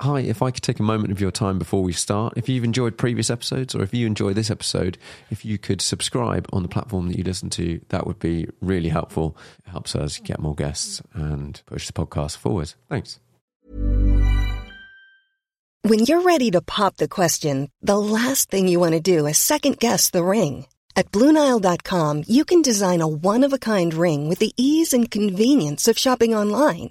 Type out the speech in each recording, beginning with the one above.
Hi, if I could take a moment of your time before we start, if you've enjoyed previous episodes or if you enjoy this episode, if you could subscribe on the platform that you listen to, that would be really helpful. It helps us get more guests and push the podcast forward. Thanks. When you're ready to pop the question, the last thing you want to do is second guess the ring. At Bluenile.com, you can design a one of a kind ring with the ease and convenience of shopping online.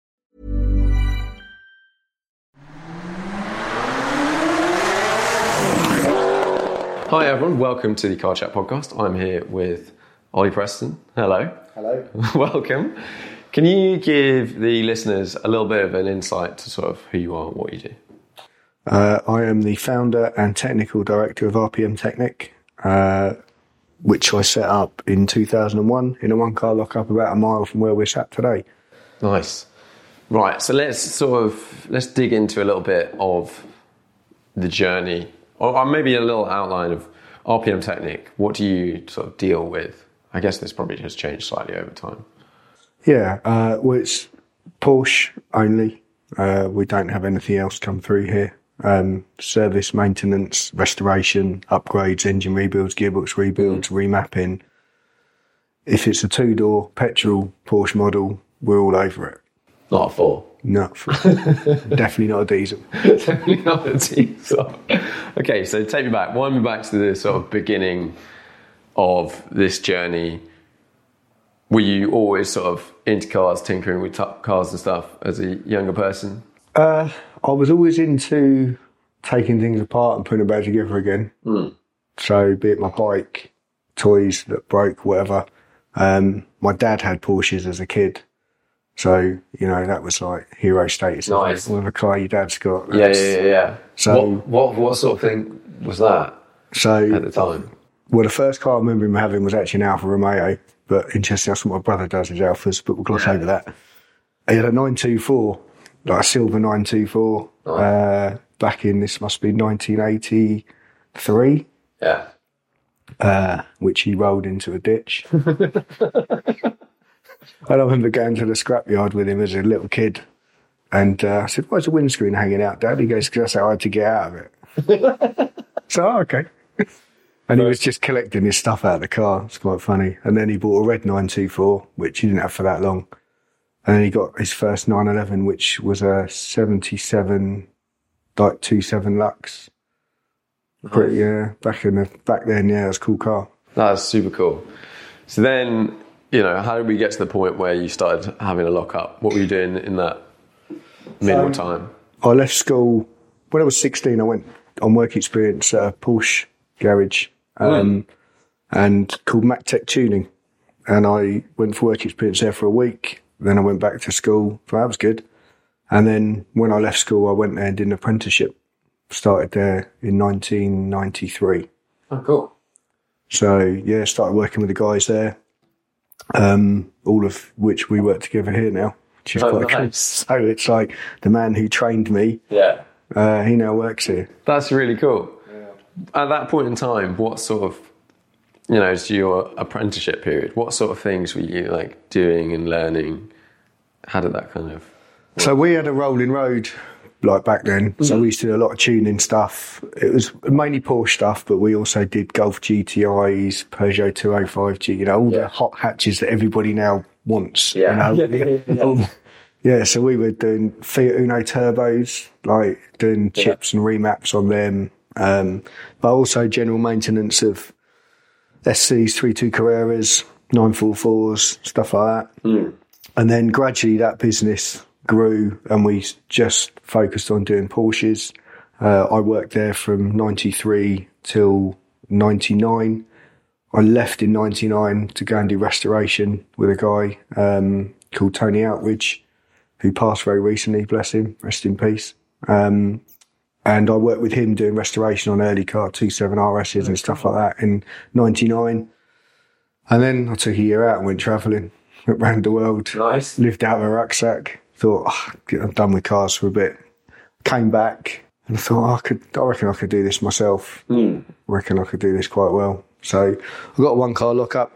Hi, everyone. Welcome to the Car Chat podcast. I'm here with Ollie Preston. Hello. Hello. Welcome. Can you give the listeners a little bit of an insight to sort of who you are and what you do? Uh, I am the founder and technical director of RPM Technic, uh, which I set up in 2001 in a one car lockup about a mile from where we're sat today. Nice. Right. So let's sort of let's dig into a little bit of the journey, or, or maybe a little outline of RPM Technic. What do you sort of deal with? I guess this probably has changed slightly over time. Yeah, uh, well, it's Porsche only. Uh, we don't have anything else come through here. Um, service, maintenance, restoration, upgrades, engine rebuilds, gearbox rebuilds, remapping. If it's a two door petrol Porsche model, we're all over it. Not a four. No, definitely not a diesel. Definitely not a diesel. Okay, so take me back. Wind me back to the sort of beginning of this journey. Were you always sort of into cars, tinkering with t- cars and stuff as a younger person? Uh, I was always into taking things apart and putting them back together again. So, be it my bike, toys that broke, whatever. Um, my dad had Porsches as a kid. So, you know, that was like hero status. Nice. With a car your dad's got. Yeah, that's- yeah, yeah. yeah. So- what, what what sort of thing was that So, at the time? well, the first car I remember him having was actually an Alfa Romeo. But interesting, that's what my brother does, is Alfas, but we'll gloss over that. He had a 924, like a silver 924, uh, back in, this must be 1983. Yeah. uh, which he rolled into a ditch. and I remember going to the scrapyard with him as a little kid. And uh, I said, Why's the windscreen hanging out, Dad? He goes, Because that's how I had to get out of it. so, oh, okay. And he was just collecting his stuff out of the car. It's quite funny. And then he bought a red 924, which he didn't have for that long. And then he got his first 911, which was a 77, like 27 Lux. Pretty, yeah. Back in the, back then, yeah, it was a cool car. That's super cool. So then, you know, how did we get to the point where you started having a lockup? What were you doing in that middle So- time? I left school when I was 16. I went on work experience at a Porsche garage um, and called MacTech Tuning. And I went for work experience there for a week. Then I went back to school. So that was good. And then when I left school, I went there and did an apprenticeship. Started there in 1993. Oh, cool. So yeah, started working with the guys there. Um, all of which we work together here now, which is Oh, quite cool. nice. So it's like the man who trained me, Yeah. uh, he now works here. That's really cool. At that point in time, what sort of, you know, to your apprenticeship period, what sort of things were you like doing and learning how did that kind of? So we had a rolling road like back then. So mm-hmm. we used to do a lot of tuning stuff. It was mainly Porsche stuff, but we also did Golf GTIs, Peugeot 205G, you know, all the hot hatches that everybody now wants. you Yeah. know? All- um, yeah, so we were doing Fiat Uno turbos, like doing chips and remaps on them, um, but also general maintenance of SCs, 32 Carreras, 944s, stuff like that. Hmm. And then gradually that business grew and we just focused on doing Porsches. Uh, I worked there from 93 till 99. I left in 99 to go and do restoration with a guy um, called Tony Outridge, who passed very recently, bless him, rest in peace. Um, and I worked with him doing restoration on early car 27 RSs and stuff like that in 99. And then I took a year out and went travelling, went round the world, Nice. lived out of a rucksack, thought, "Ah, I'm done with cars for a bit. Came back and I thought, "Oh, I could, I reckon I could do this myself. I reckon I could do this quite well. So I got a one car lockup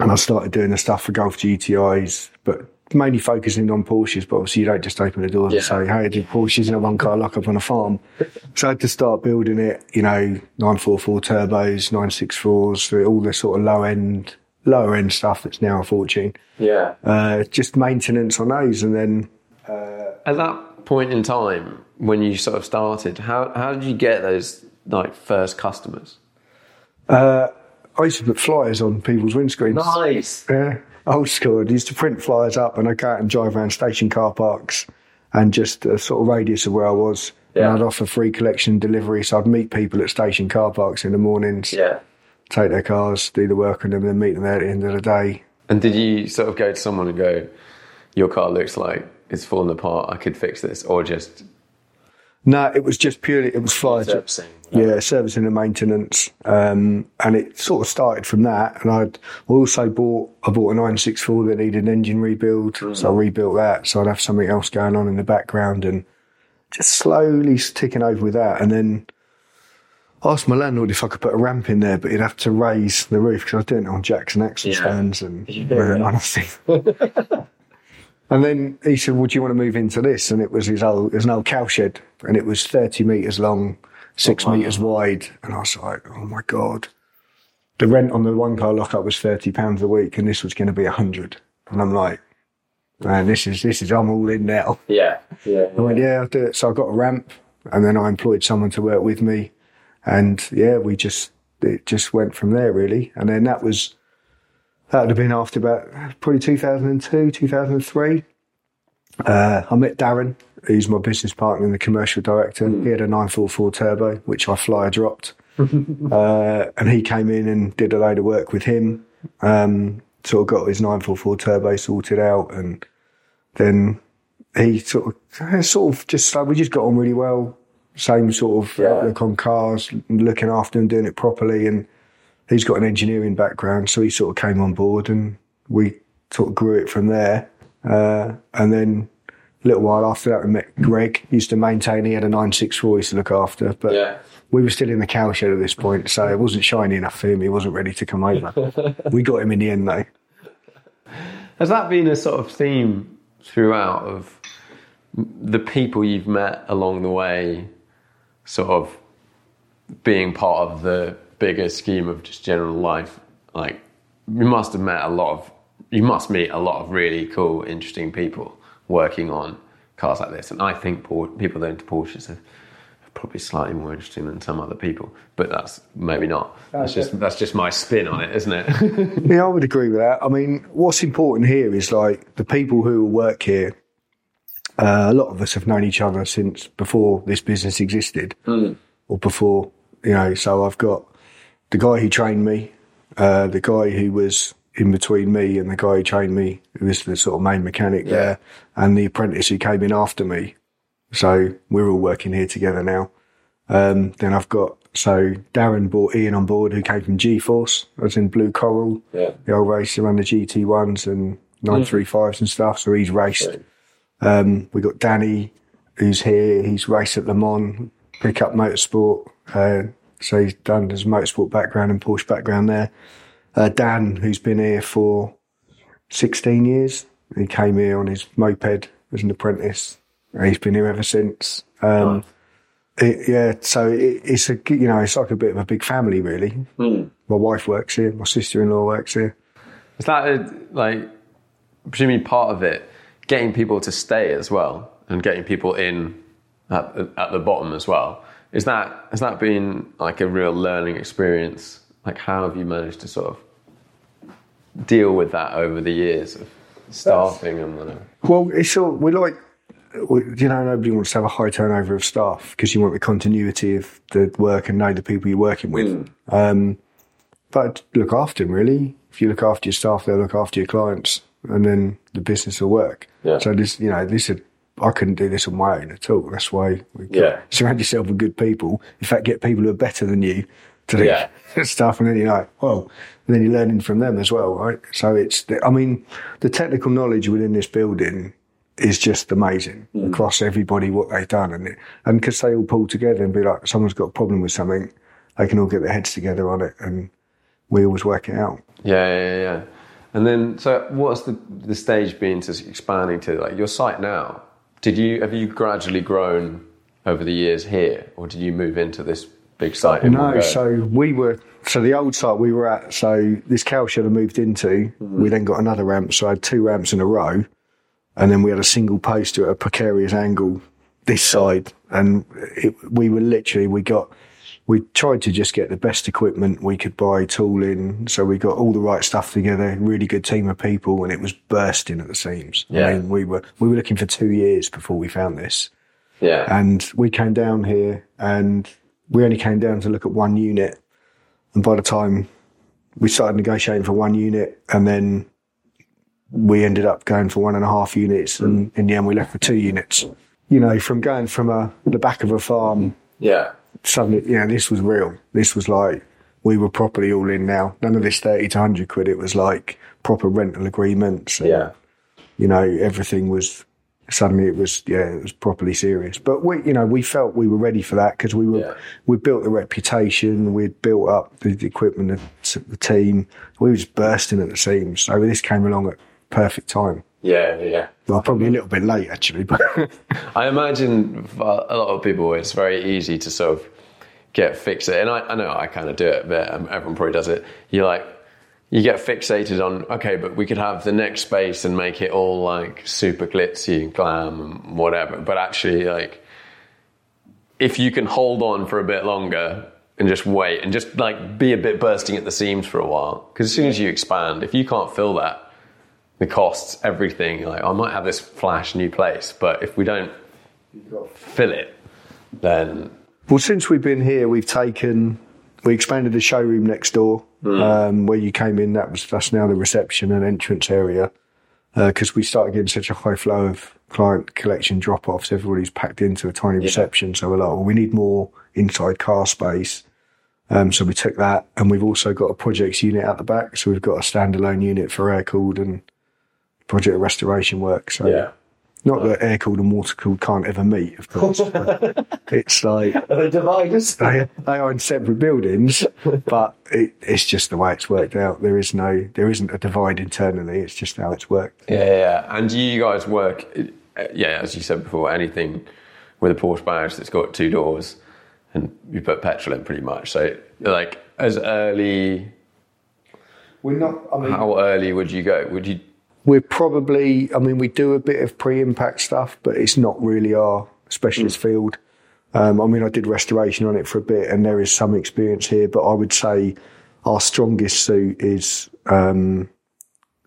and I started doing the stuff for Golf GTIs, but mainly focusing on Porsches. But obviously, you don't just open the doors and say, "Hey, I did Porsches in a one car lockup on a farm." so I had to start building it. You know, nine four four turbos, nine six fours, all the sort of low end, lower end stuff that's now a fortune. Yeah. Uh, just maintenance on those, and then At that point in time, when you sort of started, how how did you get those like first customers? uh, I used to put flyers on people's windscreens. Nice. Yeah, old school. I used to print flyers up and I'd go out and drive around station car parks and just a sort of radius of where I was. Yeah. And I'd offer free collection delivery. So I'd meet people at station car parks in the mornings, Yeah. Take their cars, do the work on them, and then meet them there at the end of the day. And did you sort of go to someone and go, "Your car looks like it's falling apart. I could fix this," or just No, it was just purely, it was flyers. Servicing. Yeah, servicing and maintenance. Um, and it sort of started from that. And I'd also bought, I bought a 964 that needed an engine rebuild. So I rebuilt that. So I'd have something else going on in the background and just slowly ticking over with that. And then asked my landlord if I could put a ramp in there, but he'd have to raise the roof because I was doing it on jacks and axle Yeah. stands and very honestly. And then he said, "Would you want to move into this?" And it was his old, it was an old cow shed, and it was thirty meters long, six oh, meters wide. And I was like, "Oh my god!" The rent on the one car lockup was thirty pounds a week, and this was going to be a hundred. And I'm like, "Man, this is this is I'm all in now." yeah, yeah, I went, "Yeah, I'll do it." So I got a ramp, and then I employed someone to work with me, and yeah, we just it just went from there really. And then that was that would have been after about probably 2002, 2003. Uh, I met Darren, who's my business partner and the commercial director. He had a 944 turbo, which I flyer dropped. uh, and he came in and did a load of work with him. Um, sort of got his 944 turbo sorted out. And then he sort of, sort of just, we just got on really well. Same sort of Yeah. outlook on cars, looking after them, doing it properly. And he's got an engineering background, so he sort of came on board and we sort of grew it from there. Uh, and then a little while after that, we met Greg. He used to maintain. He had a 964 he used to look after, but Yeah. we were still in the cow shed at this point, so it wasn't shiny enough for him. He wasn't ready to come over. we got him in the end, though. Has that been a sort of theme throughout of the people you've met along the way, sort of being part of the bigger scheme of just general life? Like, you must have met a lot of, you must meet a lot of really cool, interesting people working on cars like this. And I think people that are into Porsches are probably slightly more interesting than some other people, but that's maybe not. Uh, that's just that's just my spin on it, isn't it? Yeah, I would agree with that. I mean, what's important here is like the people who work here. Uh, a lot of us have known each other since before this business existed, or before you know. So I've got the guy who trained me, uh, the guy who was in between me and the guy who trained me, who was the sort of main mechanic there, and the apprentice who came in after me. So we're all working here together now. Um, then I've got so Darren brought Ian on board, who came from G-Force. I was in Blue Coral, Yeah. the old racer, around the GT ones and 935s and stuff. So he's raced. Um, we got Danny, who's here. He's raced at Le Mans, pick up motorsport. Uh, so he's done his motorsport background and Porsche background there. Uh, Dan, who's been here for 16 years, He came here on his moped as an apprentice. He's been here ever since. Um, it, yeah, so it, it's a you know it's like a bit of a big family really. My wife works here. My sister-in-law works here. Is that a, like presumably part of it, getting people to stay as well, and getting people in at, at the bottom as well? Is that has that been like a real learning experience? Like, how have you managed to sort of deal with that over the years of staffing and whatever? Well, it's all we like. You know, nobody wants to have a high turnover of staff because you want the continuity of the work and know the people you're working with. Um, but look after them, really. If you look after your staff, they'll look after your clients, and then the business will work. Yeah. So this, you know, this is. I couldn't do this on my own at all. That's why we Yeah. surround yourself with good people. In fact, get people who are better than you to do Yeah. stuff, and then you're like, well, and then you're learning from them as well, right? So it's, the, I mean, the technical knowledge within this building is just amazing mm. across everybody what they've done, and it, and because they all pull together and be like, someone's got a problem with something, they can all get their heads together on it, and we always work it out. Yeah, yeah, yeah. And then, so what's the the stage been to expanding to like your site now? Did you have you gradually grown over the years here, or did you move into this big site? in No, so we were so the old site we were at. So this cow shed I moved into, mm-hmm. we then got another ramp. So I had two ramps in a row, and then we had a single poster at a precarious angle this side, and it, we were literally we got. We tried to just get the best equipment we could buy, tooling. So we got all the right stuff together, really good team of people, and it was bursting at the seams. Yeah. I mean, we were we were looking for two years before we found this. yeah, And we came down here and we only came down to look at one unit. And by the time we started negotiating for one unit and then we ended up going for one and a half units and mm. in the end we left for two units. You know, from going from a, the back of a farm, yeah, suddenly, you know, this was real. This was like, we were properly all in now. None of this 30 to 100 quid. It was like proper rental agreements. and yeah, you know, everything was suddenly it was yeah, it was properly serious. But we, you know, we felt we were ready for that because we were Yeah. we built the reputation, we'd built up the, the equipment, the, the team. We were just bursting at the seams. So this came along at perfect time. Yeah, yeah. Well, probably a little bit late actually, but I imagine for a lot of people, it's very easy to sort of get fixated. And I, I know I kind of do it, but um, everyone probably does it. You're like, you get fixated on, okay, but we could have the next space and make it all like super glitzy and glam and whatever. But actually, like, if you can hold on for a bit longer and just wait and just like be a bit bursting at the seams for a while, because as soon as you expand, if you can't fill that, the costs, everything. Like I might have this flash new place, but if we don't fill it, then Well, since we've been here, we've taken, we expanded the showroom next door, um, where you came in. That was that's now the reception and entrance area, because we started getting such a high flow of client collection drop offs. Everybody's packed into a tiny reception, so we're like, well, we need more inside car space. Um, so we took that, and we've also got a projects unit at the back. So we've got a standalone unit for air cooled and project restoration work. So not that air cooled and water cooled can't ever meet, of course. it's like the dividers. they, they are in separate buildings, but it, it's just the way it's worked out. There is no, there isn't a divide internally. It's just how it's worked. Yeah, yeah, yeah. And you guys work, uh, yeah, as you said before, anything with a Porsche badge that's got two doors, and you put petrol in pretty much. So, like, as early, We're not. I mean, how early would you go? Would you? We're probably. I mean, we do a bit of pre-impact stuff, but it's not really our specialist field. Um, I mean, I did restoration on it for a bit, and there is some experience here. But I would say our strongest suit is um,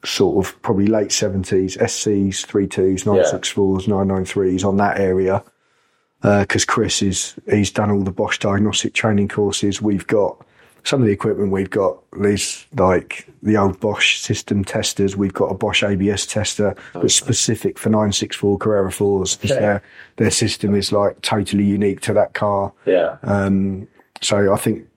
sort of probably late seventies, SCs, three twos, nine six fours, nine nine threes on that area. Because Chris is he's done all the Bosch diagnostic training courses. We've got some of the equipment we've got is like the old Bosch system testers. We've got a Bosch ABS tester that's specific for 964 Carrera 4s. 'cause Their, their system is like totally unique to that car. Yeah. Um, so I think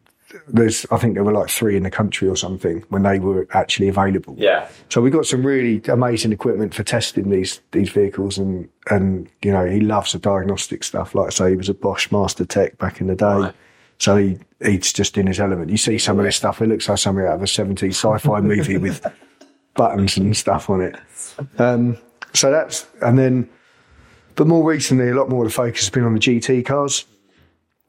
there's, I think there were like three in the country or something when they were actually available. Yeah. So we got some really amazing equipment for testing these these vehicles, and and you know he loves the diagnostic stuff. Like I say, he was a Bosch Master Tech back in the day, so he he's just in his element. You see some of this stuff; it looks like something out of a '70s sci-fi movie with buttons and stuff on it. Um, so that's and then, but more recently, a lot more of the focus has been on the GT cars.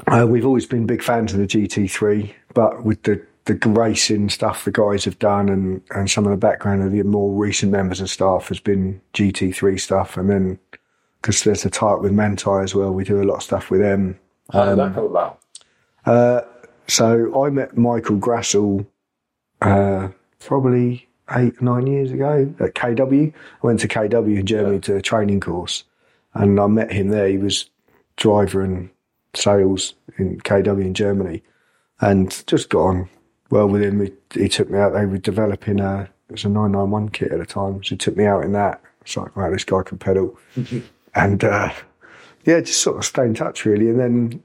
Uh, we've always been big fans of the GT3, but with the the racing stuff the guys have done and, and some of the background of the more recent members of staff has been GT3 stuff. And then, because there's a tie with Manthey as well, we do a lot of stuff with them. How did that come about? Uh, so I met Michael Grassel uh, probably eight, nine years ago at KW. I went to KW in Germany to a training course and I met him there. He was driver and sales in KW in Germany and just got on well with him. He, he took me out. They were developing a, it was a 991 kit at the time. So he took me out in that. It's like, wow, this guy can pedal. and, uh, yeah, just sort of stay in touch really. And then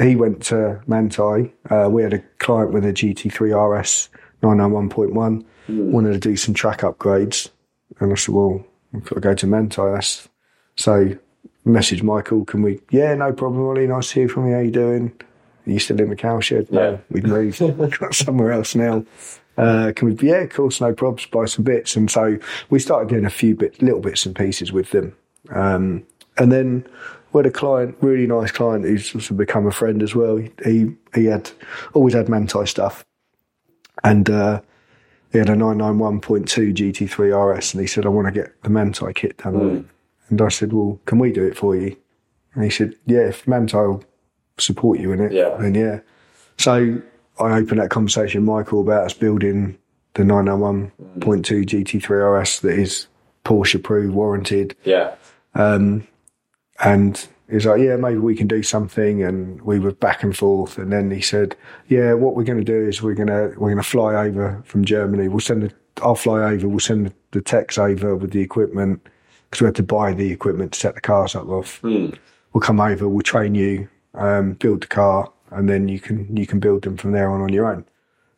he went to Manthey. Uh, we had a client with a GT3 RS 991.1, wanted to do some track upgrades. And I said, well, we've got to go to Manthey. That's, so message Michael, can we, yeah, no problem, Ollie. Nice to hear from you. How you doing? Are you still in the cowshed? No, Yeah. we've moved got somewhere else now. Uh, can we, yeah, of course, no probs, buy some bits. And so we started doing a few bit, little bits and pieces with them. Um, and then we had a client, really nice client, who's also become a friend as well. He he had always had Manthey stuff, and uh, he had a 991.2 GT3 RS, and he said, "I want to get the Manthey kit done." on it." And I said, "Well, can we do it for you?" And he said, "Yeah, if Manthey will support you in it, Yeah. then yeah." So I opened that conversation with Michael about us building the 991.2 GT3 RS that is Porsche approved, warranted. Yeah. Um, and he's like, yeah, maybe we can do something. And we were back and forth. And then he said, yeah, what we're going to do is we're going to, we're going to fly over from Germany. We'll send the, I'll fly over. We'll send the, the techs over with the equipment because we had to buy the equipment to set the cars up off. We'll come over. We'll train you, um, build the car, and then you can, you can build them from there on on your own.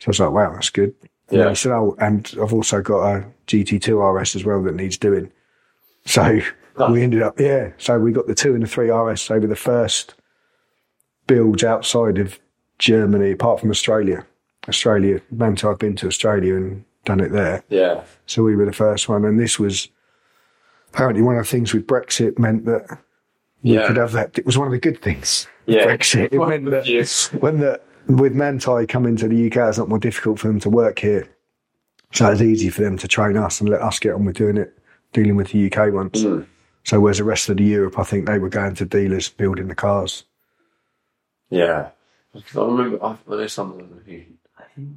So I was like, wow, that's good. And Yeah. he said, oh, and I've also got a GT2 RS as well that needs doing. So we ended up, yeah. So we got the two and the three RS. They were the first builds outside of Germany, apart from Australia. Australia, Manthey, I've been to Australia and done it there. Yeah. So we were the first one. And this was apparently one of the things with Brexit meant that we Yeah. could have that. It was one of the good things. Yeah. Brexit. It meant that Yes. when the with Manthey coming to the UK, it's not more difficult for them to work here. So it's easy for them to train us and let us get on with doing it, dealing with the UK ones. Hmm. So whereas the rest of the Europe, I think they were going to dealers building the cars. Yeah. 'Cause I remember, I, I know someone who, I think,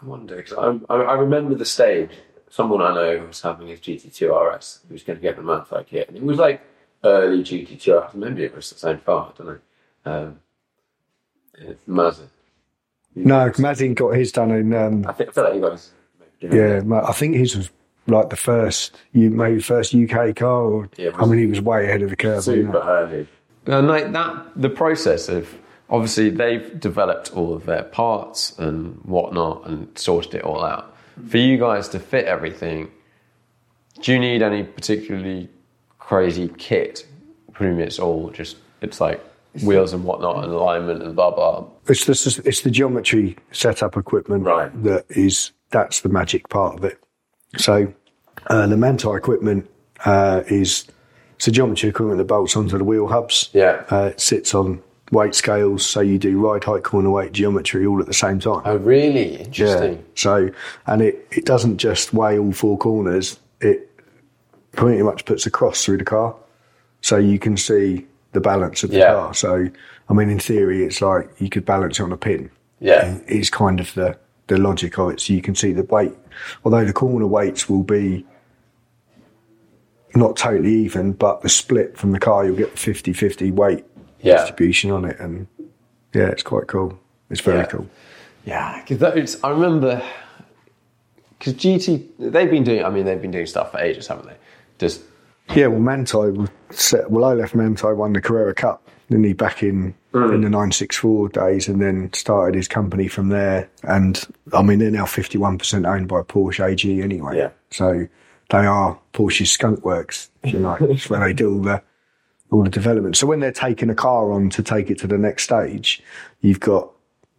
I wonder, because I, I, I remember the stage. Someone I know was having his GT2 RS. He was going to get the Manthey kit. And it was like early GT2 RS. Maybe it was the same car, I don't know. Um, Mazda. No, Mazin got his done in. Um, I, think, I feel like guys maybe doing yeah, I think his was like the first, you maybe first UK car. Or, Yeah, it I mean, he was way ahead of the curve. on super that. early. And like that, the process of obviously they've developed all of their parts and whatnot and sorted it all out. For you guys to fit everything, do you need any particularly crazy kit? Pretty much it's all just it's like wheels and whatnot and alignment and blah blah. It's the it's the geometry setup equipment Right. that is that's the magic part of it. So uh, the Manthey equipment uh, is it's a geometry equipment that bolts onto the wheel hubs. Yeah. uh, it sits on weight scales, so you do ride height, corner weight, geometry all at the same time. Oh, really interesting. So and it it doesn't just weigh all four corners. It pretty much puts a cross through the car, so you can see the balance of the Yeah. car. So I mean, in theory, it's like you could balance it on a pin Yeah, it's kind of the, the logic of it. So you can see the weight, although the corner weights will be not totally even, but the split from the car, you'll get the 50 50 weight Yeah. distribution on it. And yeah, it's quite cool. It's very Yeah. cool. yeah. Because those I remember because GT they've been doing. I mean, they've been doing stuff for ages, haven't they? Just Yeah, well, Manthey set, well, Olaf Manthey, won the Carrera Cup, he, back in, hmm. in the 964 days, and then started his company from there. And I mean, they're now 51% owned by Porsche AG anyway. Yeah. So they are Porsche's skunk works, if you like. It's where they do all the, all the development. So when they're taking a car on to take it to the next stage, you've got,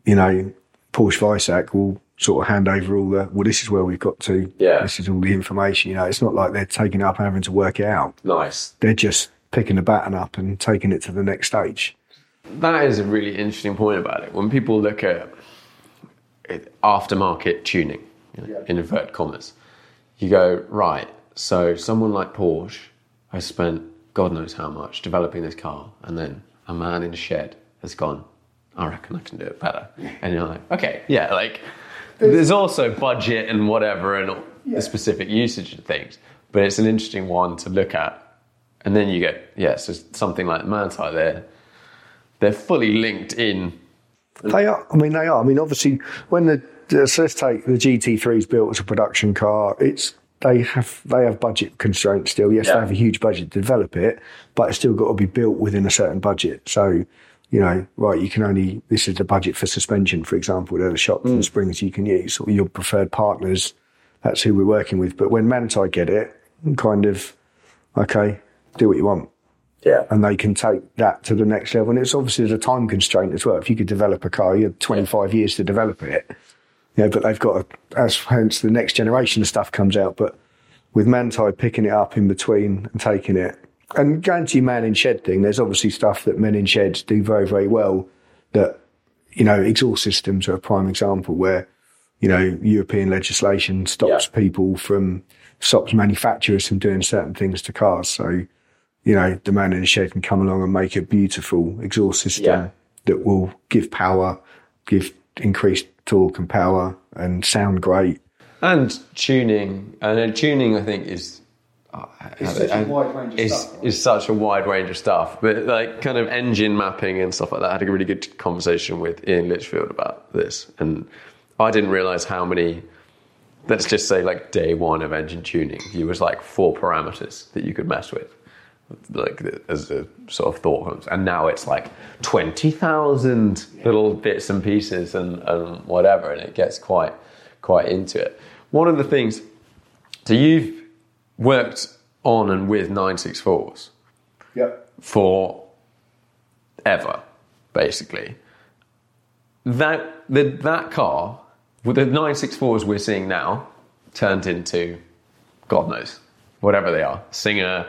you know, Porsche Weissach will sort of hand over all the well, this is where we've got to. Yeah. This is all the information. You know, it's not like they're taking it up and having to work it out. Nice. They're just picking the baton up and taking it to the next stage. That is a really interesting point about it. When people look at aftermarket tuning, you know, in inverted commas, you go, right, so someone like Porsche has spent God knows how much developing this car, and then a man in a shed has gone, I reckon I can do it better. And you're like, okay, yeah, like there's also budget and whatever and all the specific usage of things, but it's an interesting one to look at. And then you get, yeah, so something like Manthey there, they're fully linked in. They are. I mean, they are. I mean, obviously, when the, the so let's take the GT3 is built as a production car, it's they have they have budget constraints still. Yes, Yeah. they have a huge budget to develop it, but it's still got to be built within a certain budget. So, you know, right, you can only this is the budget for suspension, for example. They're the shocks mm. and springs you can use, or your preferred partners. That's who we're working with. But when Manthey get it, kind of, okay, do what you want Yeah. and they can take that to the next level. And it's obviously there's a time constraint as well. If you could develop a car, you have 25 years to develop it. Yeah, but they've got to, as hence the next generation of stuff comes out. But with Manthey picking it up in between and taking it, and going to your man in shed thing, there's obviously stuff that men in sheds do very, very well. That you know, exhaust systems are a prime example where you know European legislation stops Yeah. people from stops manufacturers from doing certain things to cars. So you know, the man in the shed can come along and make a beautiful exhaust system Yeah. that will give power, give increased torque and power, and sound great. And tuning, and then tuning, I think is uh, such a wide range of is, stuff, right? is such a wide range of stuff. But like kind of engine mapping and stuff like that. I had a really good conversation with Ian Litchfield about this, and I didn't realize how many. Let's just say like day one of engine tuning, you was like four parameters that you could mess with. Like as a sort of thought comes, and now it's like twenty thousand little bits and pieces and, and whatever, and it gets quite quite into it. One of the things, so you've worked on and with 964s Yep. for ever, basically. That the, that car, with the 964s we're seeing now, turned into God knows, whatever they are, Singer,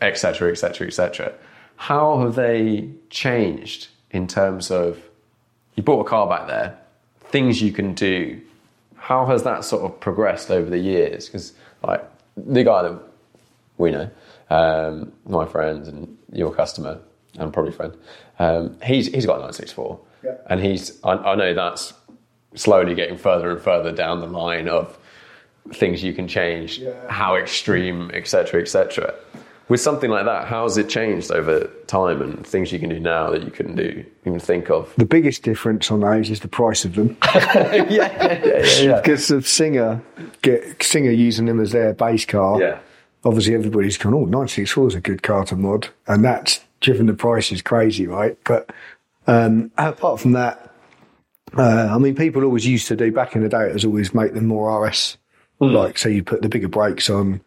etc., etc., etc. How have they changed in terms of you bought a car back there, things you can do? How has that sort of progressed over the years? Because like the guy that we know, um, my friends and your customer and probably friend, um, he's he's got a 964, and he's I, I know that's slowly getting further and further down the line of things you can change, how extreme, etc., etc. With something like that, how has it changed over time and things you can do now that you couldn't do, even think of? The biggest difference on those is the price of them. yeah, yeah, yeah, yeah. Because of Singer, get Singer using them as their base car. Yeah. Obviously, everybody's gone, oh, 964 is a good car to mod. And that's driven the prices crazy, right? But um, apart from that, uh, I mean, people always used to do back in the day, it was always make them more RS. Like, so you put the bigger brakes on,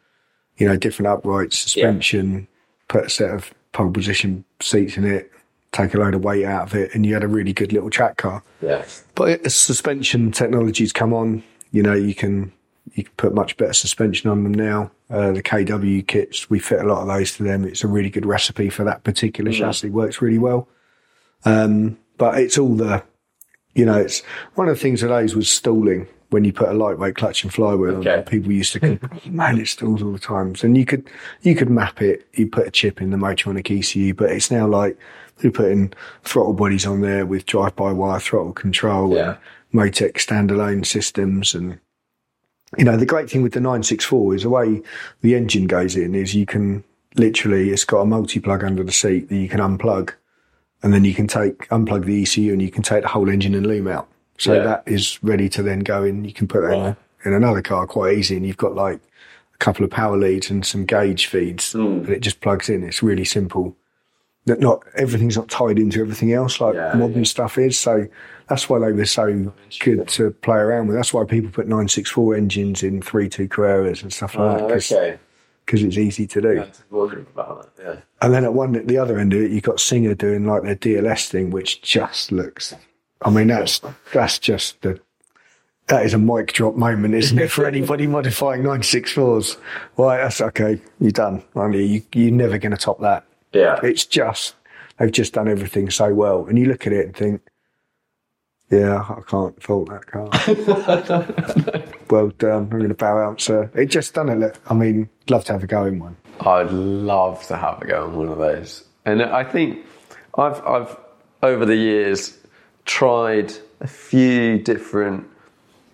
you know, different uprights, suspension, put a set of pole position seats in it, take a load of weight out of it, and you had a really good little track car. yeah. But as suspension technologies come on, you know, you can you can put much better suspension on them now. Uh, the KW kits, we fit a lot of those to them. It's a really good recipe for that particular chassis. Works really well. Um, but it's all the, you know, it's one of the things of those was stalling when you put a lightweight clutch and flywheel on Okay. there. People used to, go, man, it stalls all the time. And you could you could map it. You put a chip in the Motronic ECU, but it's now like they're putting throttle bodies on there with drive-by-wire throttle control Yeah. and Motec standalone systems and you know, the great thing with the 964 is the way the engine goes in is you can literally, it's got a multi-plug under the seat that you can unplug and then you can take, unplug the ECU and you can take the whole engine and loom out. So Yeah. that is ready to then go in. You can put that in, a, in another car quite easy and you've got like a couple of power leads and some gauge feeds hmm. and it just plugs in. It's really simple. That not everything's not tied into everything else like Yeah, modern stuff is. So that's why they were so good to play around with. That's why people put 964 engines in three two Carreras and stuff like that ah, because okay. it's easy to do. Wondering about that. Yeah. And then at one at the other end of it, you've got Singer doing like their DLS thing, which just looks. I mean, that's that's just the. That is a mic drop moment, isn't it, for anybody modifying 964s? Right, that's okay. You're done. I mean, you, you're never going to top that. Yeah. It's just, they've just done everything so well. And you look at it and think, yeah, I can't fault that car. well done. I'm going to bow out, sir. It just done it. Look, I mean, love to have a go in one. I'd love to have a go in one of those. And I think I've, I've over the years tried a few different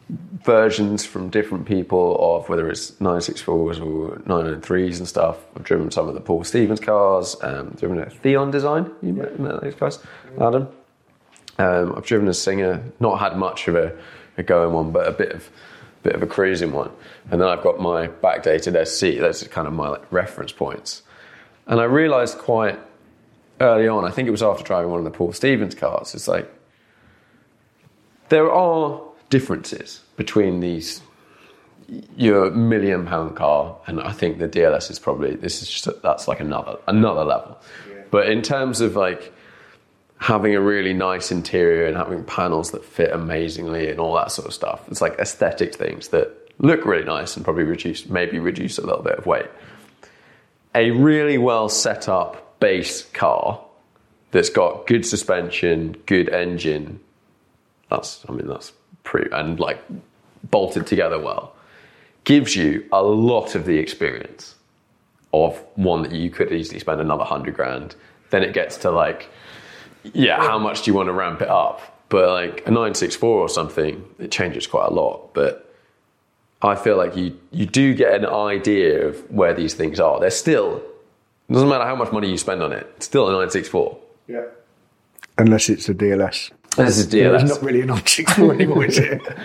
versions from different people of whether it's 964s or 903s and stuff. I've driven some of the Paul Stephens cars, um, driven a Theon design. You met, met those guys, Adam. Um, I've driven a Singer, not had much of a, a going one, but a bit of bit of a cruising one. And then I've got my backdated SC. Those are kind of my like, reference points. And I realised quite early on, I think it was after driving one of the Paul Stephens cars, it's like there are differences between these your million pound car and I think the DLS is probably this is just that's like another another level. But in terms of like having a really nice interior and having panels that fit amazingly and all that sort of stuff, it's like aesthetic things that look really nice and probably reduce maybe reduce a little bit of weight. A really well set up base car that's got good suspension, good engine. That's I mean that's pretty and like bolted together well gives you a lot of the experience of one that you could easily spend another hundred grand. Then it gets to like, yeah, how much do you want to ramp it up? But like a 964 or something, it changes quite a lot. But I feel like you you do get an idea of where these things are. They're still doesn't matter how much money you spend on it, it's still a 964. Yeah. Unless it's a DLS. This is Yeah, DLS. It's not really a 964 anymore, is it?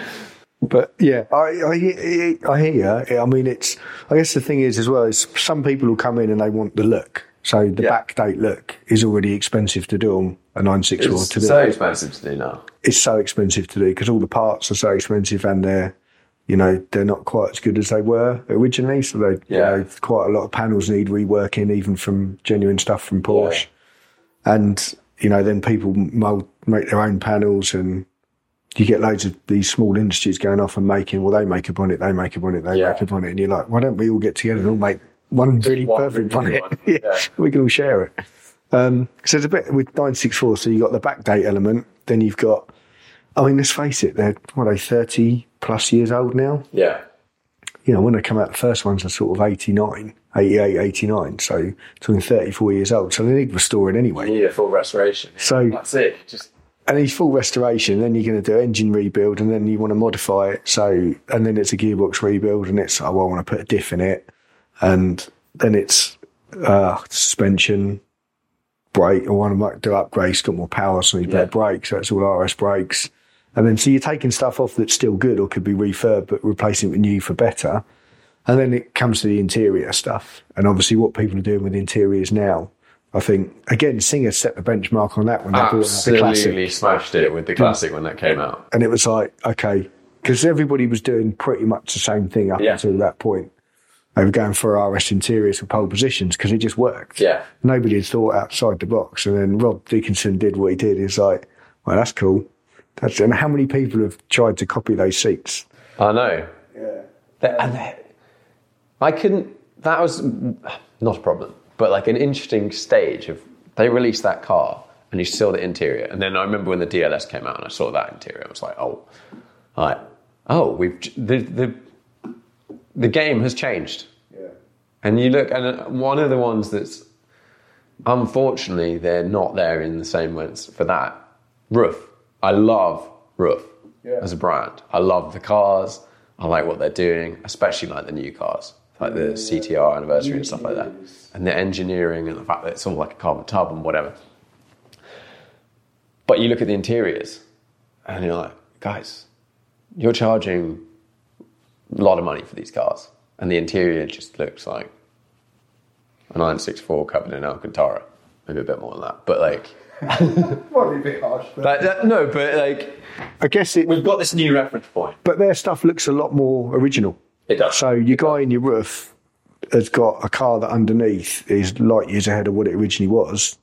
But yeah, I, I, hear- I hear you. I mean, it's. I guess the thing is as well is some people will come in and they want the look. So the Yeah. backdate look is already expensive to do on a 964 It's to do. so expensive to do now. It's so expensive to do because all the parts are so expensive and they're, you know, they're not quite as good as they were originally. So they, Yeah. you know, quite a lot of panels need reworking, even from genuine stuff from Porsche. And you know, then people mold, make their own panels and you get loads of these small industries going off and making, well, they make a bonnet, they make a bonnet, they Yeah. make a bonnet. And you're like, why don't we all get together and all make one really one perfect really bonnet? one. yeah. Yeah. We can all share it. Um, so it's a bit with 964. So you've got the backdate element, then you've got, I mean, let's face it, they're, what are they, 30 plus years old now? Yeah. You know, when they come out, the first ones are sort of 89, 88, 89. So talking 34 years old. So they need restoring anyway. A full restoration. So That's it. Just and he's full restoration. Then you're going to do engine rebuild, and then you want to modify it. So, and then it's a gearbox rebuild, and it's oh, well, I want to put a diff in it, and then it's uh, suspension, brake. I want to do upgrades, got more power, so you Yeah. better brakes. So it's all RS brakes, and then so you're taking stuff off that's still good or could be refurbed, but replacing it with new for better. And then it comes to the interior stuff, and obviously what people are doing with interiors now. I think again, Singer set the benchmark on that when they brought out the classic absolutely smashed it with the classic when that came out. and it was like okay because everybody was doing pretty much the same thing up Yeah. until that point they were going for RS interiors for pole positions because it just worked Yeah. nobody had thought outside the box and then Rob Dickinson did what he did he's like well that's cool that's and how many people have tried to copy those seats I know. Yeah. and they- I couldn't. That was not a problem, but like an interesting stage of they released that car and you saw the interior, and then I remember when the DLS came out and I saw that interior, I was like, oh, like, oh, we've the the the game has changed. Yeah. And you look, and uh, one of the ones that's unfortunately they're not there in the same ways for that RUF. I love RUF as a brand. I love the cars. I like what they're doing, especially like the new cars, like the CTR anniversary and stuff like that, and the engineering and the fact that it's all like a carbon tub and whatever. But you look at the interiors, and you're like, guys, you're charging a lot of money for these cars, and the interior just looks like a 964 covered in Alcantara. Maybe a bit more than that, but like, probably a bit harsh like that, no, but like, I guess it we've got this new reference point. but their stuff looks a lot more original It does. So your guy in your RUF has got a car that underneath is light years ahead of what it originally was,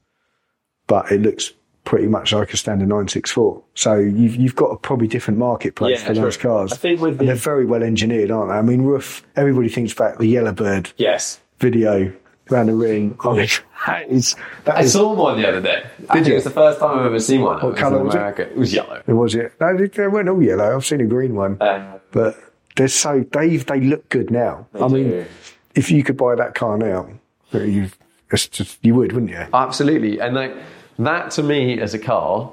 but it looks pretty much like a standard 964. So you've you've got a probably different marketplace Yeah, for those true. cars. I think with and they're very well engineered, aren't they? I mean, RUF. Everybody thinks about the Yellowbird Yes. video around the ring. I that is that I is- saw one the other day. I think you? It was the first time I've ever seen one. What colour was it? America. It was yellow. Or was it? No, they, they weren't all yellow. I've seen a green one, Uh, but they're so they they look good now. I mean, do. If you could buy that car now, you just you would, wouldn't you? Absolutely. And like that to me as a car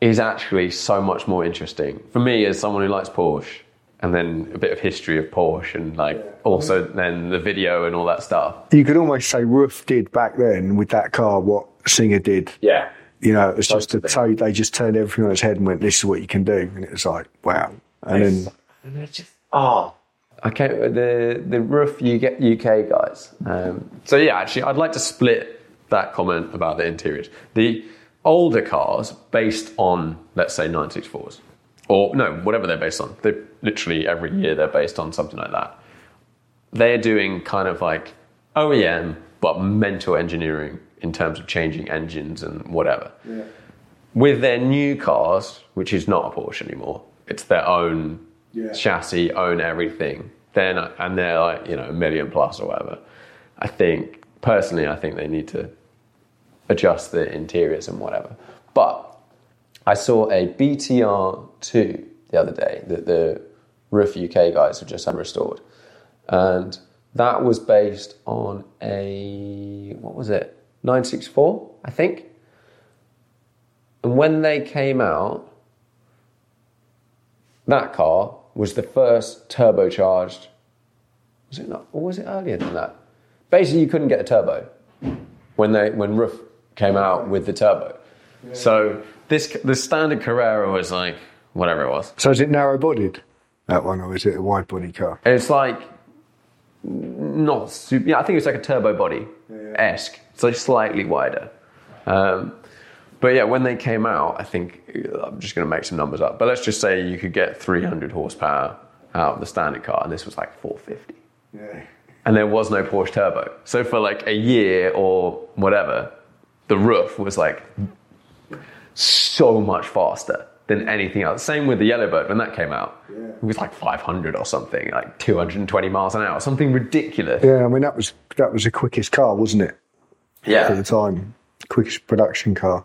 is actually so much more interesting. For me as someone who likes Porsche and then a bit of history of Porsche and like also then the video and all that stuff. You could almost say RUF did back then with that car what Singer did. Yeah. You know, it was just a Totally. toe. They just turned everything on its head and went, "This is what you can do," and it was like, wow. And then And they're just oh. Okay, the the RUF UK, UK guys. Um, so yeah, actually, I'd like to split that comment about the interiors. The older cars, based on let's say 964s, or no, whatever they're based on. They literally every year they're based on something like that. They're doing kind of like OEM, but mental engineering in terms of changing engines and whatever. With their new cars, which is not a Porsche anymore, it's their own Yeah. chassis, own everything. Then and they're like you know a million plus or whatever. I think personally, I think they need to adjust the interiors and whatever. But I saw a BTR two the other day that the RUF UK guys have just had restored, and that was based on a what was it 964 I think. And when they came out, that car was the first turbocharged. Was it not? Or was it earlier than that? Basically, you couldn't get a turbo when they when RUF came out with the turbo. So this the standard Carrera was like whatever it was. so is it narrow bodied that one, or is it a wide body car? It's like not super. Yeah, I think it's like a turbo body esque. It's like slightly wider. Um, but yeah, when they came out, I think uh, I'm just going to make some numbers up. But let's just say you could get 300 horsepower out of the standard car, and this was like 450. Yeah. And there was no Porsche turbo. So for like a year or whatever, the RUF was like so much faster than anything else. Same with the Yellowbird when that came out. Yeah. It was like 500 or something, like 220 miles an hour, something ridiculous. Yeah, I mean that was that was the quickest car, wasn't it? Yeah. At the time, quickest production car.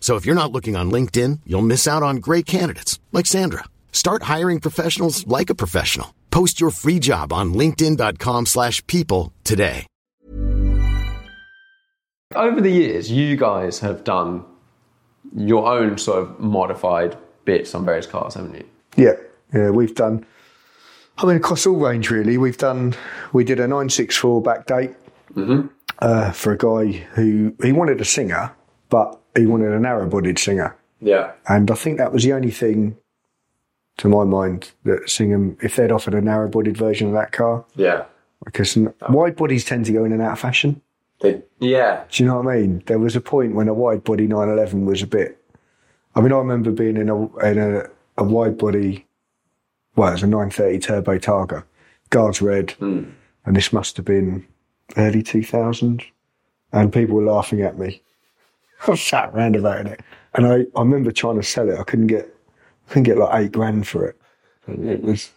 So if you're not looking on LinkedIn, you'll miss out on great candidates like Sandra. Start hiring professionals like a professional. Post your free job on linkedin.com/people slash people today. over the years, you guys have done your own sort of modified bits on various cars, haven't you? Yeah, yeah, we've done. I mean, across all range really. We've done. We did a nine six four backdate uh, for a guy who he wanted a singer, but he wanted a narrow bodied singer, Yeah. and I think that was the only thing, to my mind, that Singer, if they'd offered a narrow bodied version of that car, Yeah. because n- wide bodies tend to go in and out of fashion. They, yeah. Do you know what I mean? There was a point when a wide body 911 was a bit. I mean, I remember being in a in a, a wide body. Well, it was a 930 turbo Targa, guards red, hmm. and this must have been early 2000, and people were laughing at me. I was sat round about it, and I, I remember trying to sell it. I couldn't get I couldn't get like eight grand for it. It was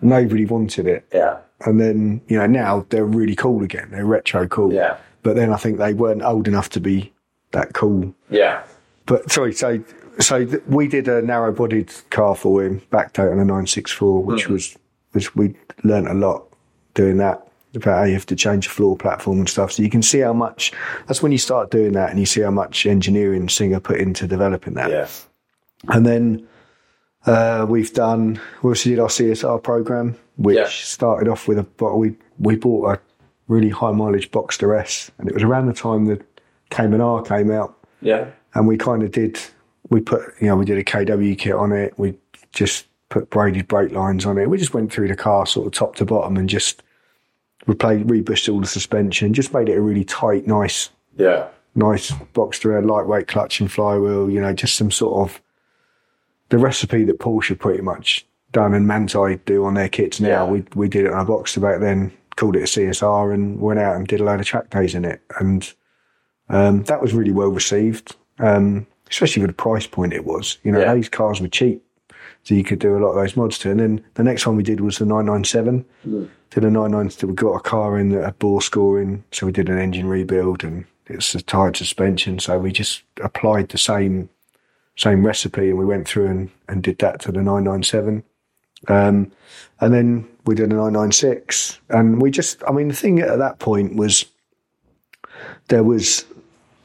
nobody wanted it. Yeah. And then, you know, now they're really cool again. They're retro cool. Yeah. But then I think they weren't old enough to be that cool. Yeah. but sorry, so so th- we did a narrow-bodied car for him, backed out on a 964, which hmm. was was we learnt a lot doing that about how you have to change the floor platform and stuff. So you can see how much. That's when you start doing that, and you see how much engineering Singer put into developing that. Yeah. And then uh, we've done, we also did our CSR program, which Yeah. started off with a, but we, we bought a really high mileage Boxster S, and it was around the time that Cayman R came out. Yeah. And we kind of did, we put, you know, we did a KW kit on it. We just put braided brake lines on it. We just went through the car sort of top to bottom and just replaced, rebushed all the suspension, just made it a really tight, nice Yeah. nice Boxster, lightweight clutch and flywheel, you know, just some sort of the recipe that Porsche pretty much done and Manthey do on their kits now. Yeah. We we did it on our box back then, called it a CSR and went out and did a load of track days in it. And um, that was really well received, um, especially for the price point it was. You know, Yeah. these cars were cheap. So you could do a lot of those mods to. And then the next one we did was the 997. Did a 997. We got a car in that had bore scoring. So we did an engine rebuild and it's a tired suspension. So we just applied the same same recipe and we went through and, and did that to the 997. Um, and then we did a 996. And we just, I mean, the thing at that point was there was,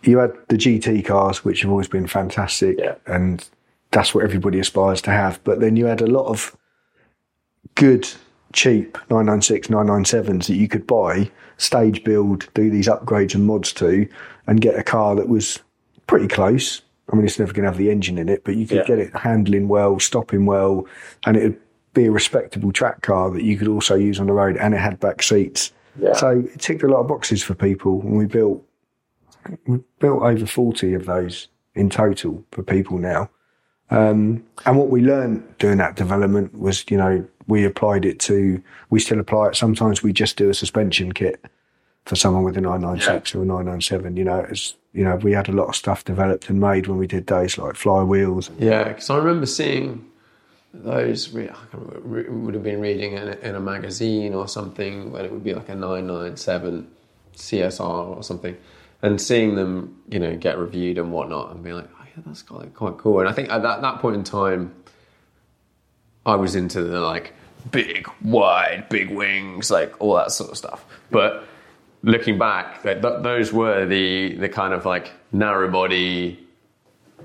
you had the GT cars, which have always been fantastic. Yeah. And that's what everybody aspires to have. But then you had a lot of good, cheap 996, 997s that you could buy, stage build, do these upgrades and mods to, and get a car that was pretty close. I mean, it's never going to have the engine in it, but you could Yeah. get it handling well, stopping well, and it'd be a respectable track car that you could also use on the road, and it had back seats. Yeah. So it ticked a lot of boxes for people, and we built we built over forty of those in total for people now. Um, and what we learned doing that development was, you know, we applied it to, we still apply it. Sometimes we just do a suspension kit for someone with a 996 or a 997. You know, it's, you know, we had a lot of stuff developed and made when we did days like flywheels. Yeah, because I remember seeing those. I remember, would have been reading in a, in a magazine or something where it would be like a nine nine seven CSR or something, and seeing them, you know, get reviewed and whatnot, and being like, oh yeah, that's quite quite cool. And I think at that, that point in time, I was into the like big, wide, big wings, like all that sort of stuff. But looking back, that, that, those were the the kind of like narrow body,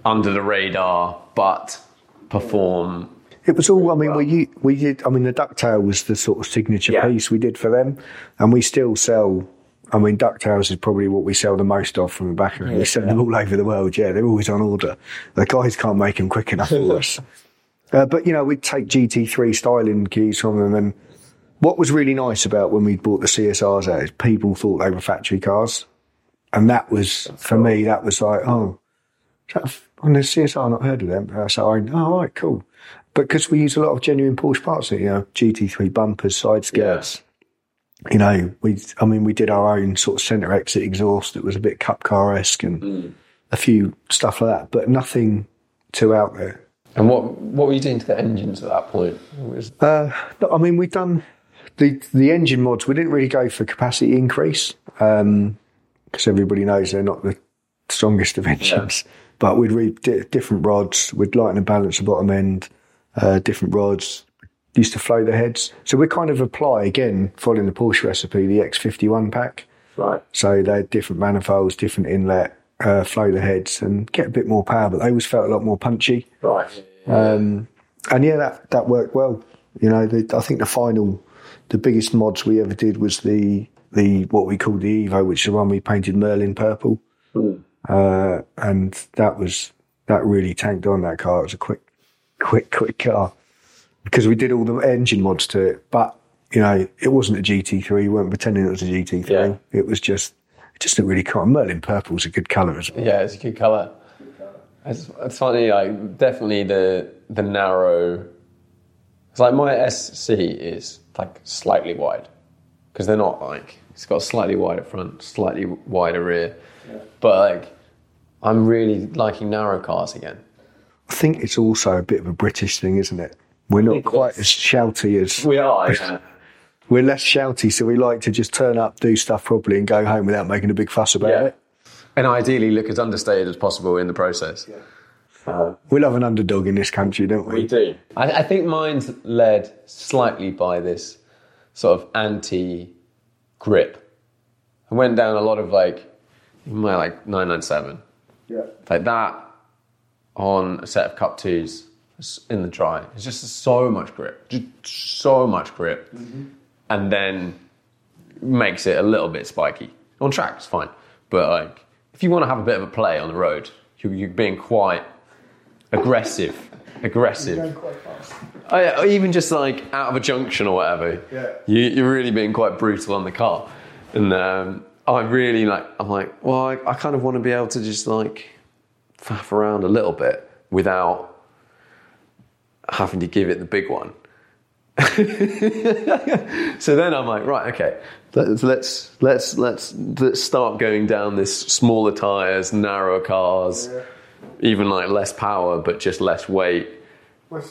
under the radar, but perform. It was all, I mean, we, we did, I mean, the ducktail was the sort of signature Yeah. piece we did for them. And we still sell, I mean, ducktails is probably what we sell the most of from the back of it. We sell them all over the world. Yeah, they're always on order. The guys can't make them quick enough for us. Uh, but, you know, we'd take GT3 styling keys from them. And what was really nice about when we bought the CSRs out is people thought they were factory cars. And that was, for me, that was like, oh, on the CSR, I've not heard of them. Uh, So I, oh, all right, cool. But because we use a lot of genuine Porsche parts, you know, GT3 bumpers, side skirts. You know, we, I mean, we did our own sort of centre exit exhaust that was a bit cup car esque and a few stuff like that, but nothing too out there. And what what were you doing to the engines at that point? Was- Uh, I mean, we've done the the engine mods. We didn't really go for capacity increase because everybody knows they're not the strongest of engines. But we'd read di- different rods. We'd lighten and balance the bottom end. Uh, different rods. Used to flow the heads. So we kind of apply again, following the Porsche recipe, the X51 pack. right. So they had different manifolds, different inlet, uh, flow the heads, and get a bit more power. But they always felt a lot more punchy. Right. Um, and yeah, that, that worked well. You know, the, I think the final, the biggest mods we ever did was the, the, what we called the Evo, which is the one we painted Merlin purple. Uh, and that was, that really tanked on that car. It was a quick, quick, quick car because we did all the engine mods to it. But, you know, it wasn't a GT3. We weren't pretending it was a GT3. Yeah. It was just, it just looked really cool. Merlin purple is a good colour as well. Yeah, it's a good color. It's, it's funny, like definitely the the narrow. It's like my SC is like slightly wide because they're not like it's got a slightly wider front, slightly wider rear, but like I'm really liking narrow cars again. I think it's also a bit of a British thing, isn't it? We're not quite as shouty as We are, yeah. We're less shouty, so we like to just turn up, do stuff properly, and go home without making a big fuss about Yeah. it. and ideally look as understated as possible in the process. We love an underdog in this country, don't we? We do. I, I think mine's led slightly by this sort of anti grip. I went down a lot of like my like 997. Yeah. Like that on a set of cup twos in the dry. It's just so much grip. Just so much grip. Mm-hmm. And then makes it a little bit spiky. On track, it's fine. But like if you want to have a bit of a play on the road, you- you're being quite aggressive. Aggressive. I, or even just like out of a junction or whatever. Yeah. You, you're really being quite brutal on the car. And um, I really like, I'm like, well, I, I kind of want to be able to just like faff around a little bit without having to give it the big one. so then I'm like, right, okay, let's let's let's let's, let's start going down this smaller tires, narrower cars, even like less power but just less weight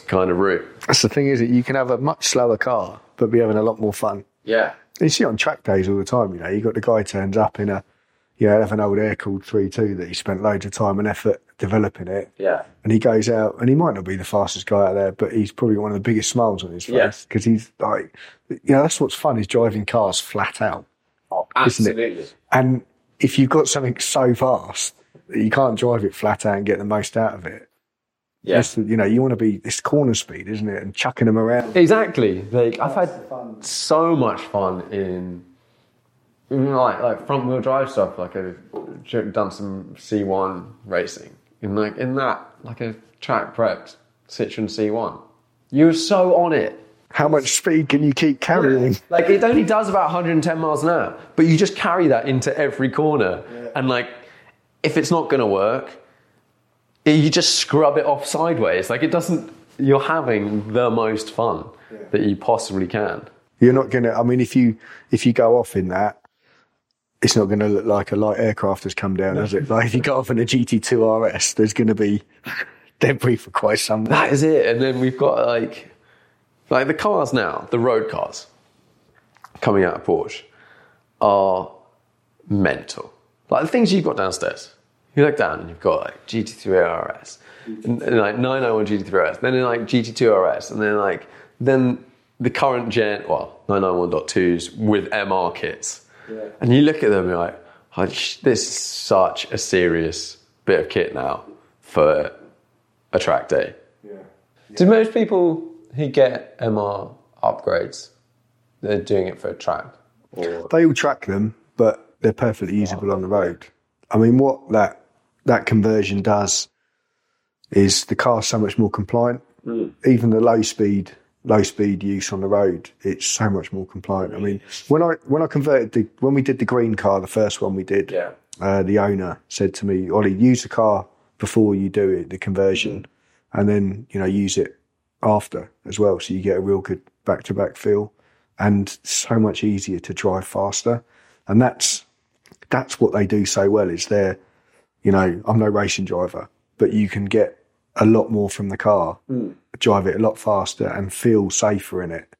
kind of route. That's the thing, is it? You can have a much slower car, but be having a lot more fun. Yeah, You see on track days all the time, you know. You got the guy turns up in a, you know, have an old air cooled 3 2 that he spent loads of time and effort developing it. yeah, And he goes out, and he might not be the fastest guy out there, but he's probably one of the biggest smiles on his face because he's like, you know, that's what's fun is driving cars flat out. Oh, isn't it? absolutely. And if you've got something so fast that you can't drive it flat out and get the most out of it, Yeah. it's, you know, you want to be it's corner speed, isn't it? And chucking them around. Exactly. Like I've had so much fun in, in like like front wheel drive stuff. Like I've done some C1 racing, and like in that like a track prepped Citroen C1. You're so on it. How much speed can you keep carrying? Like it only does about 110 miles an hour, but you just carry that into every corner, and like if it's not going to work, you just scrub it off sideways. Like it doesn't. You're having the most fun that you possibly can. You're not gonna. I mean, if you if you go off in that, it's not going to look like a light aircraft has come down, is it? Like if you go off in a GT2 RS, there's going to be debris for quite some. That is it. And then we've got like, like the cars now, the road cars coming out of Porsche are mental. Like the things you've got downstairs. You look down and you've got like GT3 RS, and, and like 991 GT3 RS, then like GT2 RS, and then like then the current gen, well 991.2s with MR kits, and you look at them and you're like, oh, this is such a serious bit of kit now for a track day. Do most people who get MR upgrades, they're doing it for a track? Or They all track them, but they're perfectly usable on the road. I mean, what that that conversion does is the car's so much more compliant. Hmm. Even the low speed low speed use on the road, it's so much more compliant. I mean, when I when I converted the when we did the green car, the first one we did, Yeah. uh, the owner said to me, "Ollie, use the car before you do it, the conversion, and then you know use it after as well, so you get a real good back to back feel, and so much easier to drive faster, and that's that's what they do so well. Is they're, you know, I'm no racing driver, but you can get a lot more from the car, hmm. drive it a lot faster, and feel safer in it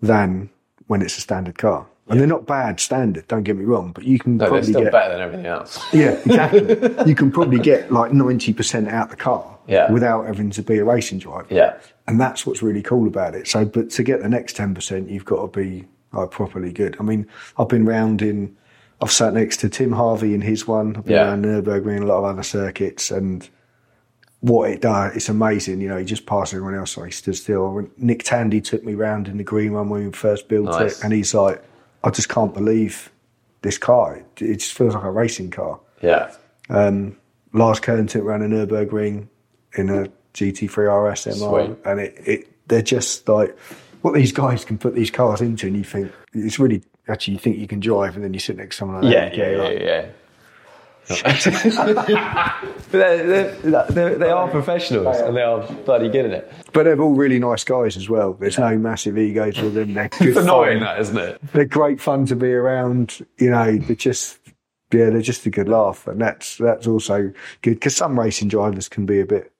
than when it's a standard car. And they're not bad standard, don't get me wrong, but you can no, they're probably still get better than everything else. yeah, exactly. you can probably get like ninety percent out the car Yeah. without having to be a racing driver. Yeah. and that's what's really cool about it. So, but to get the next ten percent, you've got to be like properly good. I mean, I've been round in, I've sat next to Tim Harvey in his one. I've been Yeah. around Nurburgring and a lot of other circuits, and what it does, it's amazing. You know, he just passed everyone else. Like he stood still. When Nick Tandy took me round in the green one when we first built Nice. it, and he's like, I just can't believe this car. It, it just feels like a racing car. Yeah. Um, Lars Kern took around a Nürburgring in a GT3 RS MR, Sweet. and it, it they're just like what these guys can put these cars into, and you think it's really actually you think you can drive, and then you sit next to someone like Yeah, that. yeah, yeah, you're yeah. but they're, they're, they're, they are professionals and they are bloody good at it. But they're all really nice guys as well. There's no massive egos with them. They're good It's annoying, fun. that, isn't it? They're great fun to be around. You know, they're just yeah, they're just a good laugh, and that's that's also good because some racing drivers can be a bit,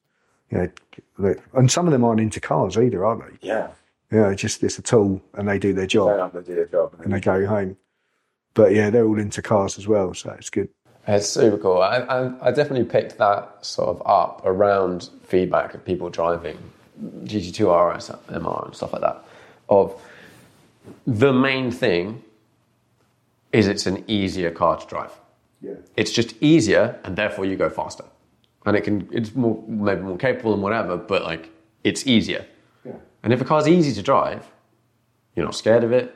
you know, and some of them aren't into cars either, are they? Yeah. Yeah, just it's a tool, and they do their job, They do their job. and they go home. But yeah, they're all into cars as well, so it's good. It's super cool. I, I, I definitely picked that sort of up around feedback of people driving GT2 RS, MR, and stuff like that. Of the main thing is it's an easier car to drive. Yeah. It's just easier, and therefore you go faster. And it can it's more maybe more capable and whatever, but like it's easier. Yeah. And if a car's easy to drive, you're not scared of it.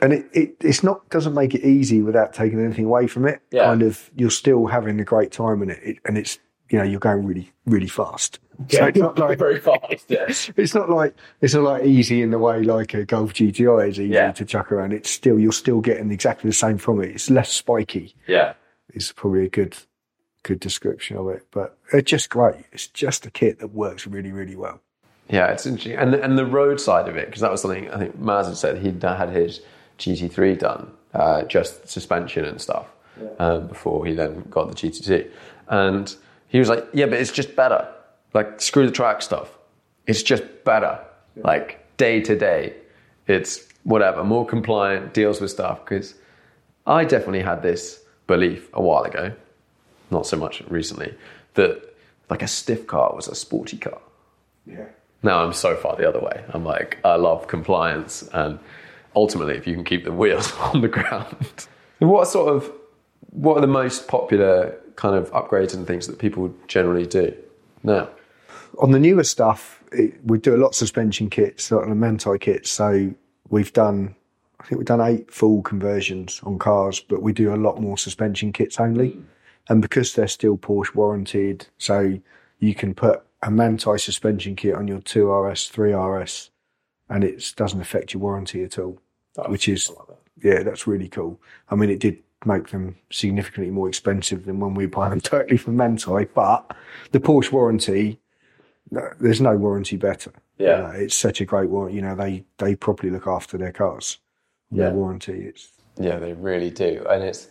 And it, it it's not doesn't make it easy without taking anything away from it. Yeah. Kind of you're still having a great time in it, it and it's you know you're going really really fast. So it's not like very fast. Yeah. it's not like it's not like easy in the way like a Golf GTI is easy Yeah. to chuck around. It's still you're still getting exactly the same from it. It's less spiky. yeah. Is probably a good good description of it. But it's just great. It's just a kit that works really really well. Yeah, it's interesting, and and the road side of it because that was something I think Maz had said he'd uh, had his GT3 done, uh, just suspension and stuff, um, before he then got the GT2, and he was like, "Yeah, but it's just better. Like, screw the track stuff. It's just better. Like day to day, it's whatever, more compliant, deals with stuff." Because I definitely had this belief a while ago, not so much recently, that like a stiff car was a sporty car. Yeah. Now I'm so far the other way. I'm like, I love compliance, and ultimately, if you can keep the wheels on the ground. what sort of, what are the most popular kind of upgrades and things that people generally do now? on the newer stuff, it, we do a lot of suspension kits, a lot of Manthey kits. So we've done, I think we've done eight full conversions on cars, but we do a lot more suspension kits only. And because they're still Porsche warranted, so you can put a Manthey suspension kit on your 2RS, 3RS, and it doesn't affect your warranty at all, which is, yeah, that's really cool. I mean, it did make them significantly more expensive than when we buy them directly from Manthey, but the Porsche warranty, there's no warranty better. Yeah. Know, it's such a great warranty. You know, they they properly look after their cars. Yeah. Their warranty. It's Yeah, they really do. And it's,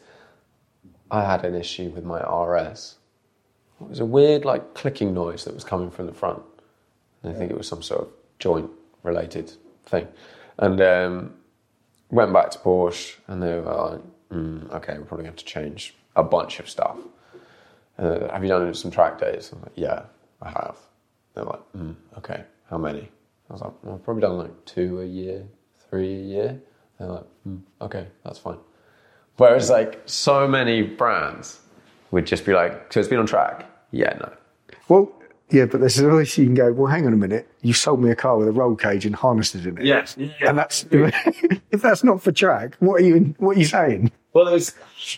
I had an issue with my RS. It was a weird, like, clicking noise that was coming from the front. And I think it was some sort of joint related thing. And um, went back to Porsche, and they were like, mm, okay, we're probably going to have to change a bunch of stuff. Have you done some track days? I'm like, yeah, I have. They're like, mm, okay, how many? I was like, well, I've probably done like two a year, three a year. They're like, mm, okay, that's fine. Whereas like so many brands would just be like, so it's been on track? Yeah, no. well, yeah, but there's always you can go. Well, hang on a minute. You sold me a car with a roll cage and harnesses in it. Yes. and that's if that's not for track. What are you what are you saying? Well, there's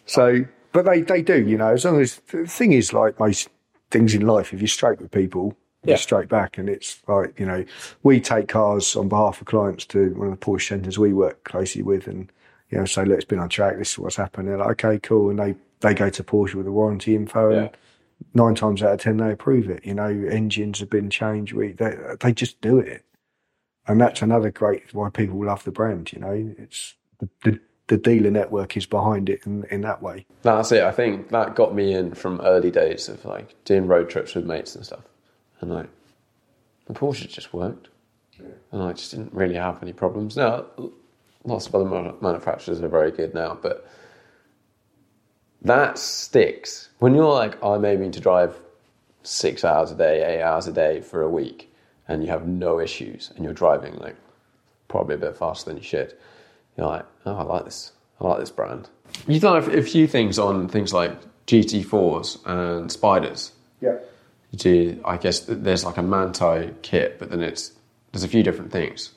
So, but they they do. You know, as long as the thing is like most things in life, if you're straight with people. Yeah. You're straight back, and it's like you know, we take cars on behalf of clients to one of the Porsche centres we work closely with, and you know, say, look, it's been on track. This is what's happened. They're like, okay, cool, and they they go to Porsche with the warranty info, and nine times out of ten they approve it. You know, engines have been changed. We they they just do it, and that's another great why people love the brand. You know, it's the the, the dealer network is behind it in in that way. That's it. I think that got me in from early days of like doing road trips with mates and stuff. And like, the Porsche just worked. And I just didn't really have any problems. Now, lots of other manufacturers are very good now, but that sticks. When you're like, oh, I'm aiming to drive six hours a day, eight hours a day for a week, and you have no issues, and you're driving like probably a bit faster than you should, you're like, oh, I like this. I like this brand. You've done a, a few things on things like GT4s and Spiders. Yeah. You do, I guess there's like a Manthey kit, but then it's there's a few different things.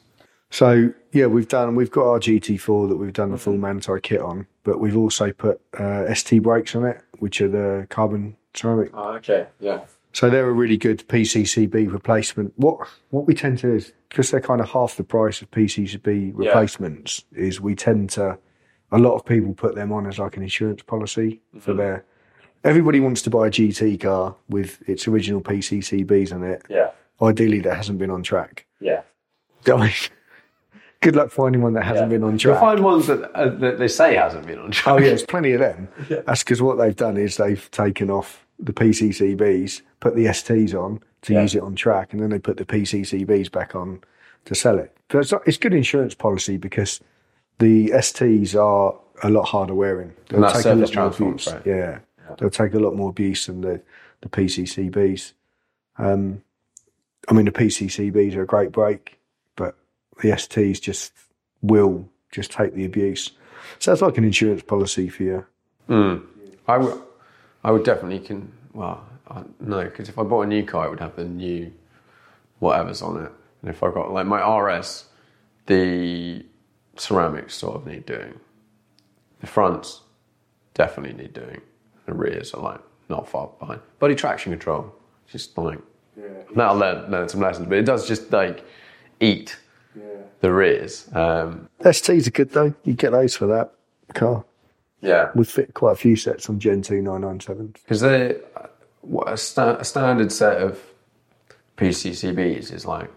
So yeah, we've done. We've got our GT4 that we've done the full mm-hmm. Manthey kit on, but we've also put uh, ST brakes on it, which are the carbon ceramic. Oh, okay, yeah. So they're a really good PCCB replacement. What what we tend to do is because they're kind of half the price of PCCB Yeah. replacements, is we tend to a lot of people put them on as like an insurance policy for Mm-hmm. their. Everybody wants to buy a GT car with its original PCCBs on it. Yeah. Ideally, that hasn't been on track. Yeah. I mean, good luck finding one that hasn't been on track. You'll find ones that, uh, that they say hasn't been on track. Oh yeah, there's plenty of them. That's because what they've done is they've taken off the PCCBs, put the STs on to Yeah. use it on track, and then they put the PCCBs back on to sell it. So it's, it's good insurance policy because the STs are a lot harder wearing. They'll And that's take a lot more abuse. right? Yeah. They'll take a lot more abuse than the, the PCCBs. Um, I mean, the PCCBs are a great brake, the STs just will just take the abuse. So it's like an insurance policy for you. Mm. I would, I would definitely can. Well, I, no, because if I bought a new car, it would have the new whatever's on it. And if I got like my RS, the ceramics sort of need doing. The fronts definitely need doing. The rears are like not far behind. Body traction control, just like now learn learn some lessons, but it does just like eat the rears. Um, STs are good though. You get those for that car. yeah, We fit quite a few sets on Gen 2 997s. because they what a, sta- a standard set of PCCBs is like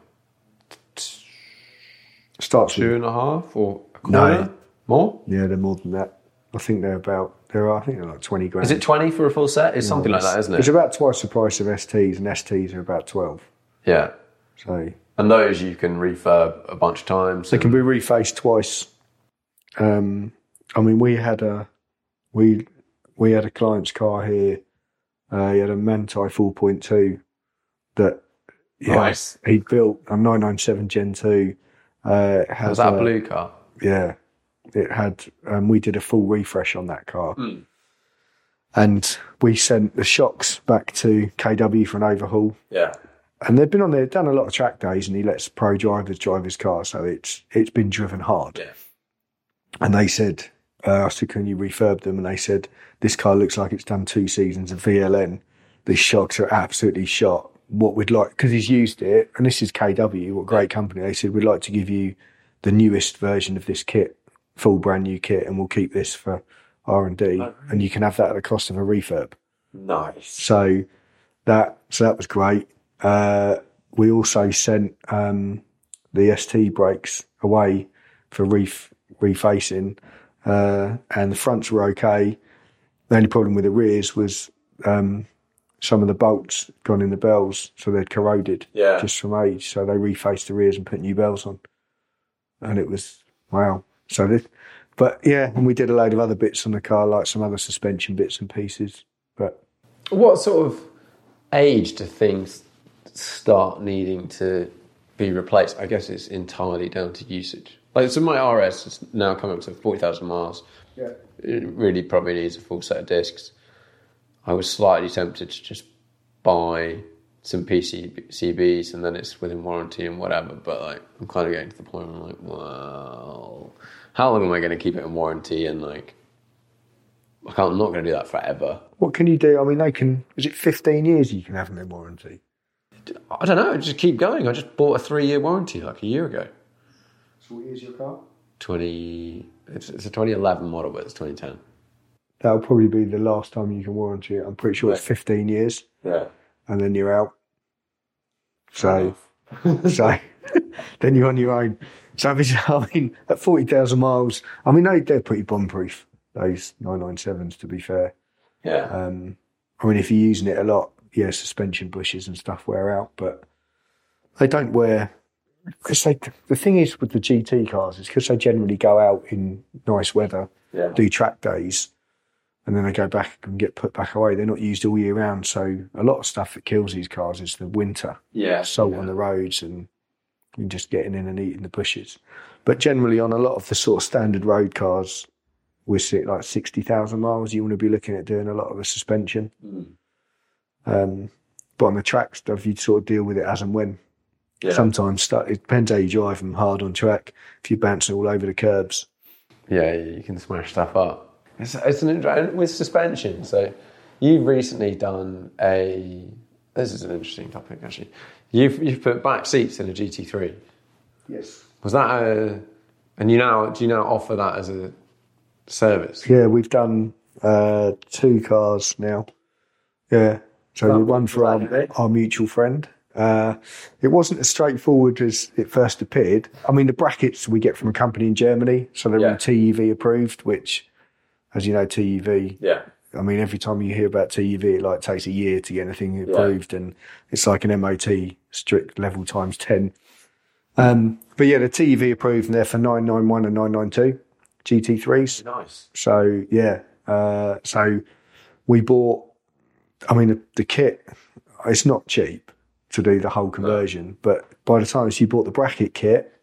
Starts two and a half and a or No. more. yeah, they're more than that. I think they're about, there are I think they're like 20 grand. Is it twenty for a full set? It's something like that, isn't it? It's it? about twice the price of STs, and STs are about 12. Yeah, So and those you can refurb a bunch of times. they can be refaced twice. Um, I mean, we had a we we had a client's car here. Uh, he had a Manthey 4.2 that yeah, Nice. he built a 997 Gen 2. Uh, it Was has that a- a blue car? Yeah, it had. Um, we did a full refresh on that car, Hmm. and we sent the shocks back to KW for an overhaul. Yeah. And they've been on there, done a lot of track days, and he lets pro drivers drive his car, so it's it's been driven hard. Yeah. And they said, uh, I said, can you refurb them? And they said, this car looks like it's done two seasons of VLN. These shocks are absolutely shot. What we'd like, because he's used it, and this is KW, what great company. They said, we'd like to give you the newest version of this kit, full brand new kit, and we'll keep this for R and D, and you can have that at the cost of a refurb. Nice. So that so that was great. Uh, we also sent um, the ST brakes away for ref- refacing, uh, and the fronts were okay. The only problem with the rears was um, some of the bolts gone in the bells, so they'd corroded Yeah. just from age. So they refaced the rears and put new bells on, and it was wow. So this, but yeah, and we did a load of other bits on the car, like some other suspension bits and pieces. But What sort of age do things start needing to be replaced? I guess it's entirely down to usage. Like, so my RS is now coming up to 40,000 miles. Yeah. It really probably needs a full set of discs. I was slightly tempted to just buy some PCCBs and then it's within warranty and whatever, but like, I'm kind of getting to the point where I'm like, well, how long am I going to keep it in warranty? And like, I can't, I'm not going to do that forever. What can you do? I mean, they can. Is it 15 years you can have them in warranty? I don't know. Just keep going. I just bought a three-year warranty like a year ago. So, what year's your car? Twenty. It's, it's a 2011 model, but it's 2010. That'll probably be the last time you can warranty it. I'm pretty sure it's 15 years, Yeah. and then you're out. So, so then you're on your own. So, I mean, at 40,000 miles, I mean, they, they're pretty bomb-proof. Those 997s, to be fair. Yeah. Um, I mean, if you're using it a lot, yeah, suspension bushes and stuff wear out, but they don't wear. Because they, the thing is with the GT cars is because they generally go out in nice weather, Yeah. do track days, and then they go back and get put back away. They're not used all year round, so a lot of stuff that kills these cars is the winter Yeah. salt on the roads and, and just getting in and eating the bushes. But generally, on a lot of the sort of standard road cars, we're sit like sixty thousand miles. You want to be looking at doing a lot of the suspension. Hmm. Um, but on the track stuff, you sort of deal with it as and when. Yeah. Sometimes it depends how you drive them. Hard on track, if you're bouncing all over the curbs. Yeah, you can smash stuff up. It's, it's an inter- with suspension. So, you've recently done a. This is an interesting topic, actually. You've you've put back seats in a GT3. Yes. Was that a? And you now do you now offer that as a service? Yeah, we've done uh, two cars now. Yeah. So one for our, our mutual friend. Uh, it wasn't as straightforward as it first appeared. I mean, the brackets we get from a company in Germany, so they're Yeah. all TÜV approved, which, as you know, TÜV. Yeah. I mean, every time you hear about TÜV, it like takes a year to get anything approved, and it's like an MOT strict level times ten. Um, but yeah, the TÜV approved, and they're for nine nine one and nine nine two GT3s. Nice. So yeah, uh, so we bought. I mean, the, the kit. It's not cheap to do the whole conversion, but by the time so you bought the bracket kit,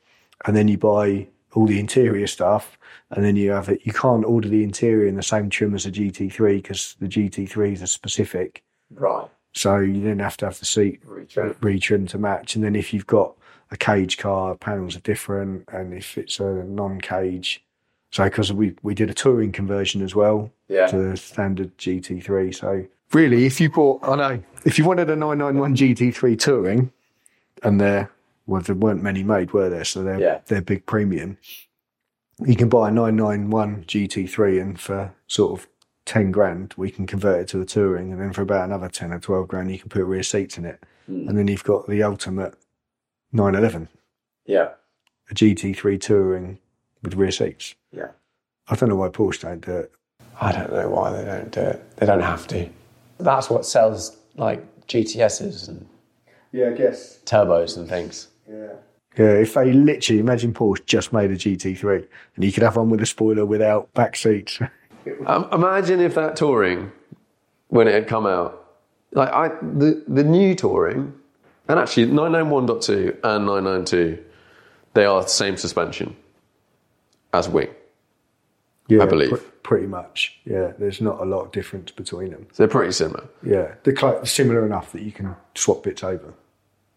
and then you buy all the interior stuff, and then you have it. You can't order the interior in the same trim as a GT3 because the GT3s are specific. Right. So you then have to have the seat Retrim. retrimmed to match. And then if you've got a cage car, panels are different. And if it's a non-cage, so because we we did a touring conversion as well Yeah. to the standard GT3. So really, if you bought, I know, if you wanted a 991 GT3 touring, and there well there weren't many made, were there? So they're Yeah. they're big premium. You can buy a 991 GT3 and for sort of 10 grand, we can convert it to a touring. And then for about another 10 or 12 grand, you can put rear seats in it. Hmm. And then you've got the ultimate 911, Yeah. a GT3 touring with rear seats. Yeah. I don't know why Porsche don't do it. I don't know why they don't do it. They don't have to. That's what sells like GTSs and Yeah, I guess. turbos and things. Yeah. Yeah, if they literally imagine Porsche just made a GT3 and you could have one with a spoiler without back seats. Um, imagine if that touring, when it had come out, like I the the new touring, and actually 991.2 and 992, they are the same suspension as wing. Yeah, I believe. pr- pretty much. Yeah, there's not a lot of difference between them. So they're pretty similar. Yeah, they're similar enough that you can swap bits over.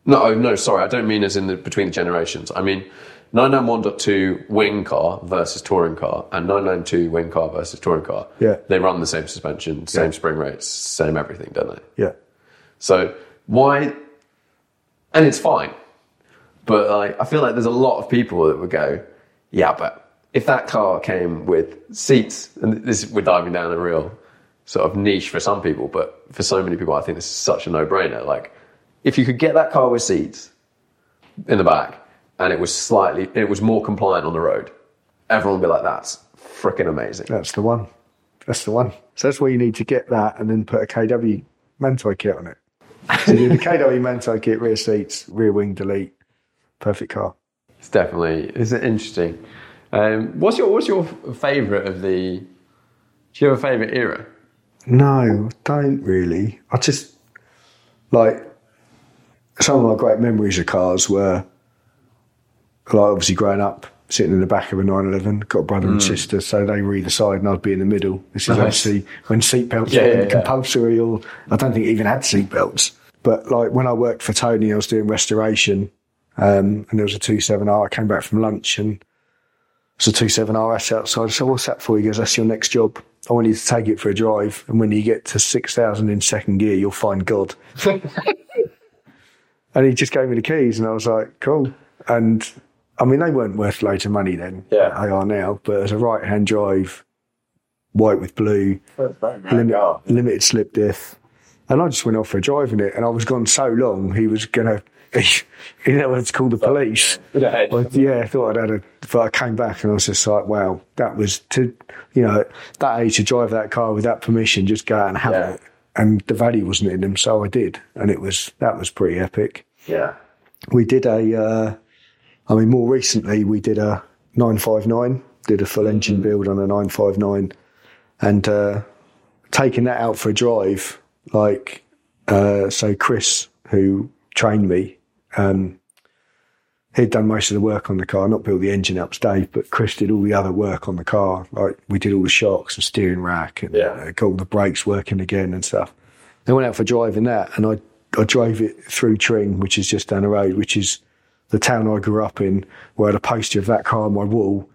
No, oh, no, sorry, I don't mean as in the between the generations. I mean 991.2 wing car versus touring car, and 992 wing car versus touring car. Yeah. They run the same suspension, same Yeah. spring rates, same everything, don't they? Yeah. So why? And it's fine, but like I feel like there's a lot of people that would go, yeah, but if that car came with seats, and this we're diving down a real sort of niche for some people, but for so many people, I think this is such a no-brainer. Like, if you could get that car with seats in the back, and it was slightly, it was more compliant on the road, everyone would be like, that's freaking amazing. That's the one. That's the one. So that's where you need to get that and then put a KW Manthey kit on it. So you do the KW Manthey kit, rear seats, rear wing delete. Perfect car. It's definitely it's interesting. Um, what's your what's your favourite of the? Do you have a favourite era? No, I don't really. I just like some of my great memories of cars were like obviously growing up sitting in the back of a 911, got a brother and Mm. sister, so they were either side and I'd be in the middle. This is Nice. obviously when seatbelts Yeah, were yeah, yeah. compulsory, or I don't think it even had seatbelts. But like when I worked for Tony, I was doing restoration, um, and there was a 27R. I came back from lunch and it's a 27RS outside. So what's that for? He goes, that's your next job. I want you to take it for a drive. And when you get to 6,000 in second gear, you'll find God. and he just gave me the keys and I was like, cool. And I mean, they weren't worth loads of money then. Yeah. They are now. But as a right hand drive, white with blue, limit, limited slip diff. And I just went off for a drive in it. And I was gone so long, he was going to, didn't know what to call the police. Well, yeah, I thought I'd had a. But I came back and I was just like, wow, that was to, you know, that age to drive that car with that permission, just go out and have Yeah. it. And the value wasn't in them, so I did, and it was that was pretty epic. Yeah. We did a, uh, I mean, more recently we did a 959, did a full engine build on a 959, and uh, taking that out for a drive, like, uh, so Chris, who trained me, um, he'd done most of the work on the car, not built the engine up, Dave, but Chris did all the other work on the car. Like we did all the shocks and steering rack and Yeah. uh, got all the brakes working again and stuff. They went out for driving that, and I I drove it through Tring, which is just down the road, which is the town I grew up in, where I had a poster of that car on my wall.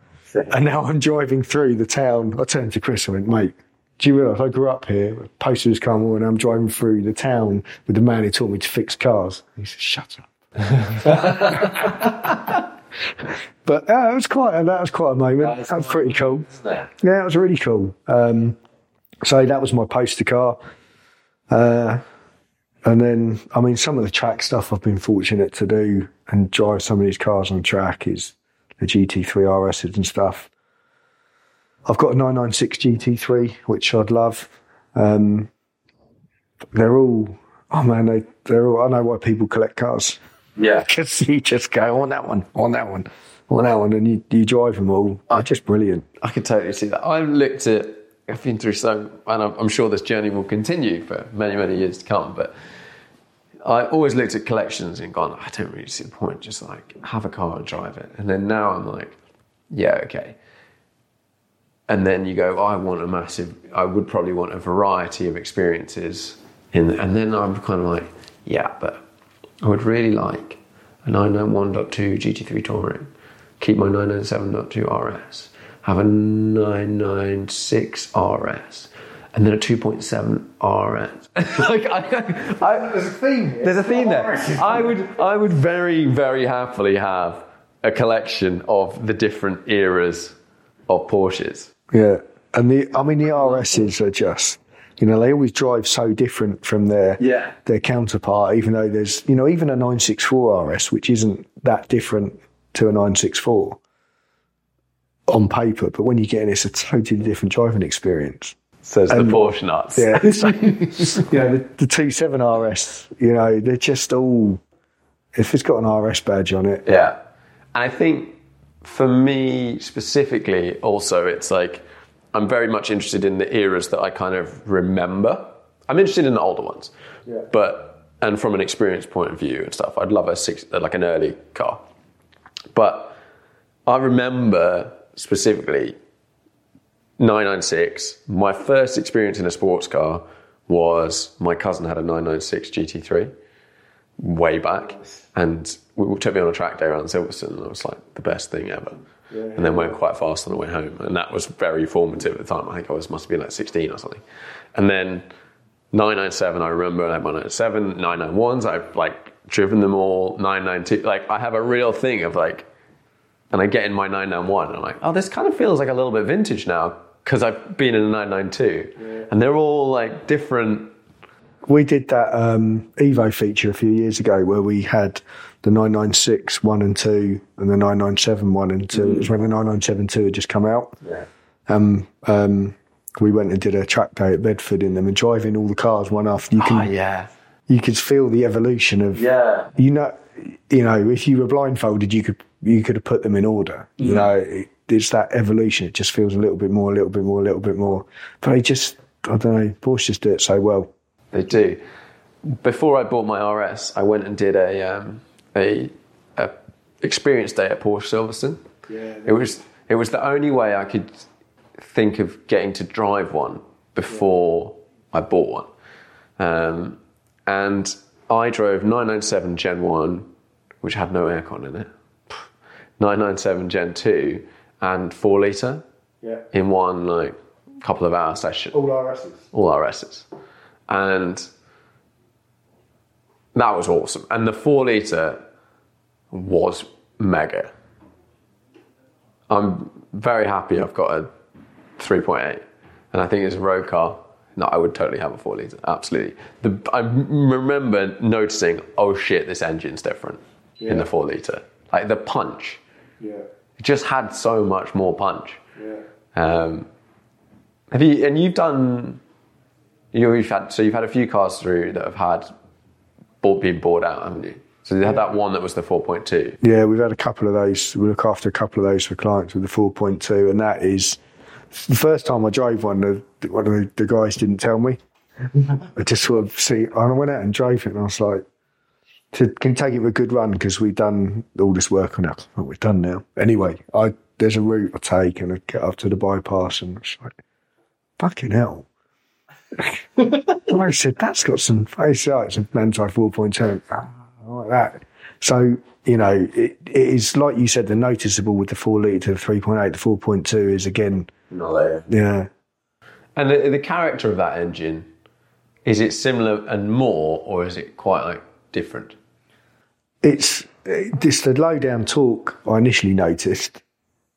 And now I'm driving through the town. I turned to Chris and went, mate, do you realise I grew up here, a poster was come on, and I'm driving through the town with the man who taught me to fix cars. He said, shut up. but uh, it was quite a, that was quite a moment. That, was pretty cool. Yeah, it was really cool. Um, so that was my poster car. Uh, and then, I mean, some of the track stuff I've been fortunate to do and drive some of these cars on track is the GT3 RSs and stuff. I've got a 996 GT3, which I'd love. Um, they're all, oh man, they, they're all, I know why people collect cars. Yeah. Because you just go on that one, on that one, on that one, and you, you drive them all. They're just brilliant. I can totally see that. I've looked at I've been through so, and I'm, I'm sure this journey will continue for many, many years to come. But I always looked at collections and gone, I don't really see the point. Just like have a car and drive it. And then now I'm like, yeah, okay. And then you go, I want a massive. I would probably want a variety of experiences. In, and then I'm kind of like, yeah, but I would really like a 991.2 GT3 Touring, keep my 997.2 RS, have a 996 RS, and then a 2.7 RS. like, I, I, There's a theme here. there's a theme there. I would, I would very, very happily have a collection of the different eras of Porsches. Yeah, and the I mean the RSs are just you know they always drive so different from their Yeah. their counterpart. Even though there's you know even a 964 RS which isn't that different to a 964 on paper, but when you get in, it's a totally different driving experience. Says the Porsche nuts. Yeah, so, you know the, the 27 RS. You know they're just all if it's got an RS badge on it. Yeah. And I think for me specifically, also, it's like I'm very much interested in the eras that I kind of remember. I'm interested in the older ones. Yeah. But, and from an experience point of view and stuff, I'd love a six, uh, like an early car. But I remember specifically 996. My first experience in a sports car was my cousin had a 996 GT3 way back, and we took me on a track day around Silverstone, and it was like the best thing ever. And then went quite fast on the way home, and that was very formative at the time. I think I was must have been like 16 or something. And then 997, I remember I had my 997, 991s. I've like driven them all. 992, like I have a real thing of like, and I get in my 991, and I'm like, oh, this kind of feels like a little bit vintage now because I've been in a 992, and they're all like different. We did that um, Evo feature a few years ago where we had the 996 1 and 2 and the 997 1 and 2. It was when the 997 2 had just come out. Yeah. Um, um, we went and did a track day at Bedford in them and driving all the cars one after. You can, Ah, yeah. you could feel the evolution of Yeah. you know you know if you were blindfolded you could you could have put them in order you Mm. know it, it's that evolution it just feels a little bit more a little bit more a little bit more but they just i don't know porsche just do it so well They do. Before I bought my RS, I went and did a um, a, a experience day at Porsche Silverstone. Yeah. It was it was the only way I could think of getting to drive one before I bought one. Um, and I drove 997 Gen 1, which had no aircon in it, 997 Gen 2, and 4 litre yeah in one like couple of hour session all rs's all RSs. And that was awesome. And the four litre was mega. I'm very happy I've got a 3.8. And I think it's a road car. No, I would totally have a four litre. Absolutely. The, I remember noticing, oh shit, this engine's different in the four litre. Like the punch. yeah It just had so much more punch. yeah Um, have you? And you've done. You, you've had so you've had a few cars through that have had bought, been bought out, haven't you? So you had that one that was the 4.2. yeah we've had a couple of those we look after a couple of those for clients with the 4.2 and that is the first time i drove one the, one of the, the guys didn't tell me i just sort of see and i went out and drove it and i was like to, can you take it for a good run because we've done all this work on it. What we've done now. Anyway, I there's a route I take and I get up to the bypass and it's like, fucking hell. and I said, that's got some face. Oh, it's a Manthey 4.2. I like that. So, you know, it, it is like you said, the noticeable with the 4 litre to the 3.8, the 4.2 is again, Not there. yeah. And the, the character of that engine is it similar and more, or is it quite like different? it's it's the low down torque I initially noticed,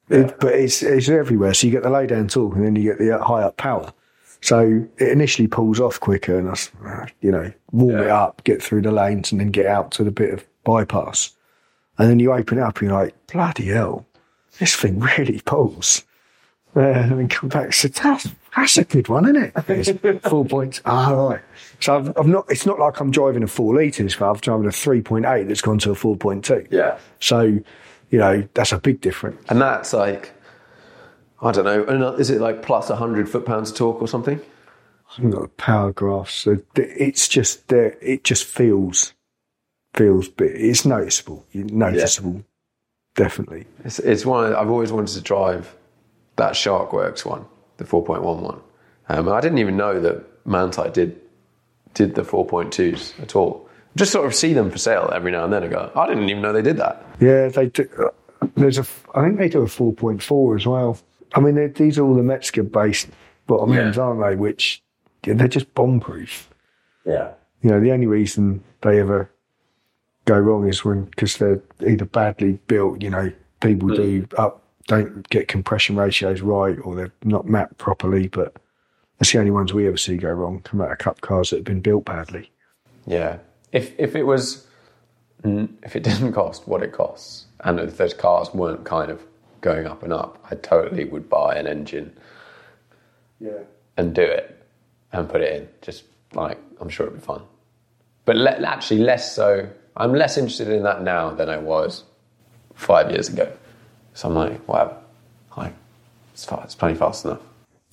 It- but it's it's everywhere. So you get the low down torque and then you get the high up power. So it initially pulls off quicker, and I, s- you know, warm it up, get through the lanes, and then get out to the bit of bypass, and then you open it up, and you're like, bloody hell, this thing really pulls. Uh, and then come back. So that's that's a good one, isn't it? It's four points. Ah, right. So I've, I've not. It's not like I'm driving a four litres car. I'm driving a three point eight that's gone to a four point two. Yeah. So, you know, that's a big difference. And that's like, I don't know. and, uh, Is it like plus 100 foot pounds of torque or something? I've got a power graph, so it's just there. It just feels feels, but it's noticeable. Noticeable, definitely. It's, it's one I've always wanted to drive that Sharkwerks one, the 4.11. Um, I didn't even know that Manthey did did the 4.2s at all. Just sort of see them for sale every now and then. I go, I didn't even know they did that. Yeah, they do. uh, There's a. I think they do a four point four as well. I mean, they- these are all the Mezger based bottom Yeah. ends, aren't they? Which yeah, they're just bomb proof. Yeah. You know, the only reason they ever go wrong is when because they're either badly built. You know, people do hmm. up don't get compression ratios right, or they're not mapped properly. But that's the only ones we ever see go wrong. Come out of cup cars that have been built badly. Yeah. If if it was, if it didn't cost what it costs, and if those cars weren't kind of going up and up, I totally would buy an engine Yeah. and do it and put it in. Just like I'm sure it'd be fun. But le- actually, less so. I'm less interested in that now than I was five years ago. So I'm like, whatever. Like, it's, fa- it's plenty fast enough.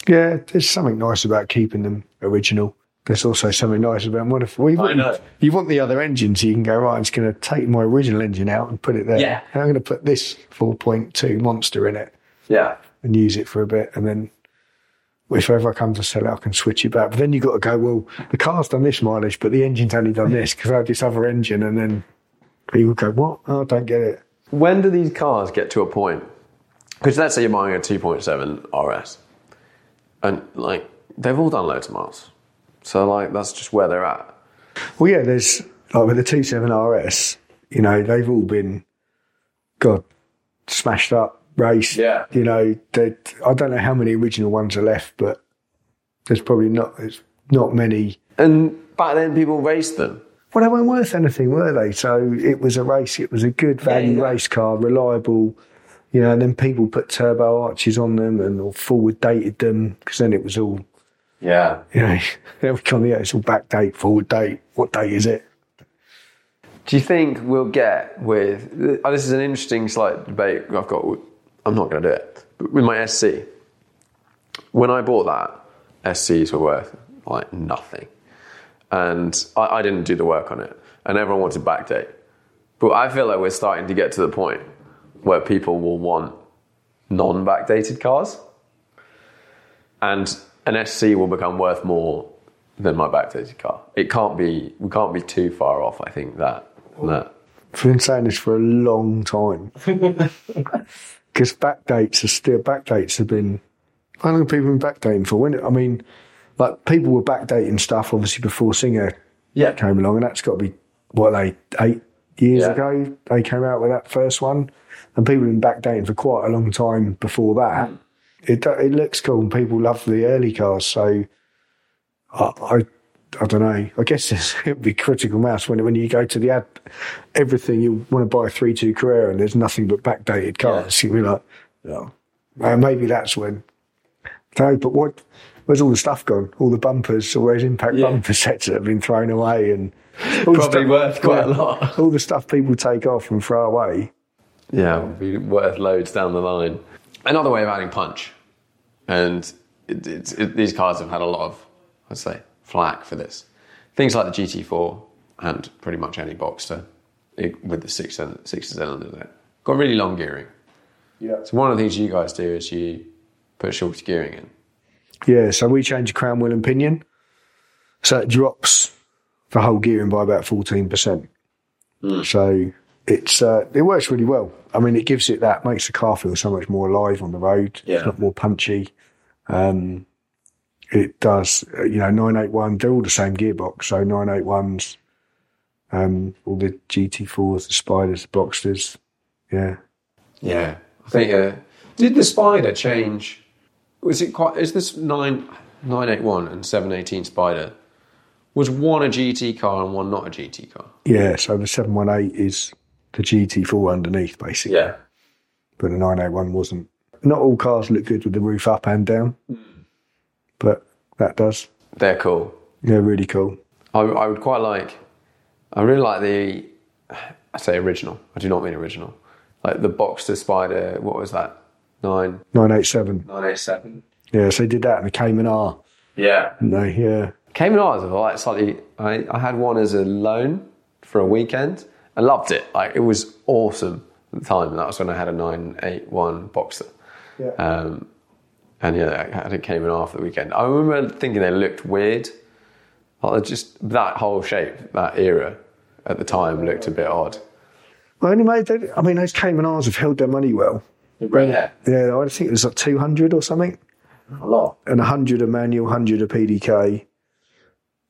Yeah, there's something nice about keeping them original. There's also something nice about what if we want, know. you want the other engine, so you can go right. I'm just going to take my original engine out and put it there. Yeah. And I'm going to put this 4.2 monster in it Yeah. and use it for a bit, and then if ever I come to sell it, I can switch it back. But then you've got to go, well, the car's done this mileage, but the engine's only done this because I had this other engine, and then people go, what? Oh, I don't get it. When do these cars get to a point? Because let's say you're buying a 2.7 RS, and like they've all done loads of miles, so like that's just where they're at. Well, yeah, there's like with the 27 RS, you know, they've all been, God, smashed up, race. Yeah. You know, they- I don't know how many original ones are left, but there's probably not, there's not many. And back then, people raced them. Well, they weren't worth anything, were they? So it was a race, it was a good value yeah. race car, reliable, you know, and then people put turbo arches on them and or forward dated them because then it was all, Yeah. you know, we come, yeah, it's all back date, forward date. What date is it? Do you think we'll get with? Oh, this is an interesting slight debate I've got. I'm not going to do it. But with my SC, when I bought that, SCs were worth like nothing, and I, I didn't do the work on it, and everyone wanted backdate. But I feel like we're starting to get to the point where people will want non-backdated cars, and an SC will become worth more than my backdated car. It can't be. We can't be too far off. I think that that. I've been saying this for a long time. Because backdates are still backdates have been. How long have people been backdating for? When I mean, like people were backdating stuff obviously before Singer Yeah. came along, and that's got to be what they eight years Yeah. ago they came out with that first one, and people have been backdating for quite a long time before that. Mm. It it looks cool, and people love the early cars. So I I, I don't know. I guess it's, it'd be critical mass when when you go to the ad, everything you want to buy a three two Carrera and there's nothing but backdated cars. You'd be like, oh, well, maybe that's when. No, but what? Where's all the stuff gone? All the bumpers, all those impact bumper sets that have been thrown away, and all Probably worth quite a lot. All the stuff people take off and throw away. Yeah, would be worth loads down the line. Another way of adding punch, and it, it's it, these cars have had a lot of, I'd say, flack for this. Things like the GT4 and pretty much any Boxster it, with the six six cylinders in it got really long gearing. Yeah. So one of the things you guys do is you put short gearing in. Yeah, so we change the crown wheel and pinion, so it drops the whole gearing by about fourteen percent. So it's uh, it works really well. I mean, it gives it that makes the car feel so much more alive on the road. Yeah. It's not more punchy. Um, it does, uh, you know, nine eight one. They're all the same gearbox. So nine eight ones, um, all the GT fours, the Spiders, the Boxsters. Yeah, Yeah, I think. Uh, did the Spider change? Was it quite? Is this nine nine eight one and seven eighteen Spider? Was one a GT car and one not a GT car? yeah. So the seven one eight is the GT four underneath, basically. Yeah. but the 901 wasn't. Not all cars look good with the roof up and down, but that does. They're cool. Yeah, really cool. I, I would quite like. I really like the. I say original. I do not mean original. Like the Boxster Spider. What was that? nine 987. nine eight seven. Yeah, so they did that in the Cayman R. Yeah. they? yeah. Cayman Islands are like slightly. I, I had one as a loan for a weekend. I loved it. Like it was awesome at the time. That was when I had a nine eight one Boxer. Yeah. Um, and yeah, I had a Cayman R for the weekend. I remember thinking they looked weird. Like just that whole shape, that era at the time looked a bit odd. Well, anyway, they, I mean, those Cayman R's have held their money well. Yeah. Yeah, I think it was like 200 or something. A lot. And 100 a manual, 100 a PDK.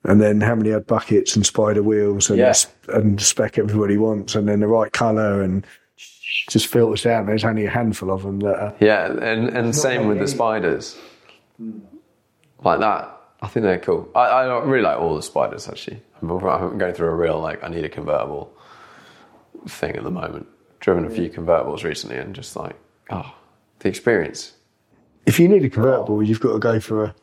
And then how many had buckets and spider wheels and, Yeah. and spec everybody wants, and then the right colour and just filters down. There's only a handful of them that are. Yeah, and, and same with the spiders. Like that. I think they're cool. I, I really like all the spiders actually. I'm, I'm going through a real like I need a convertible thing at the moment. Driven a few convertibles recently and just like oh the experience. If you need a convertible, you've got to go for a.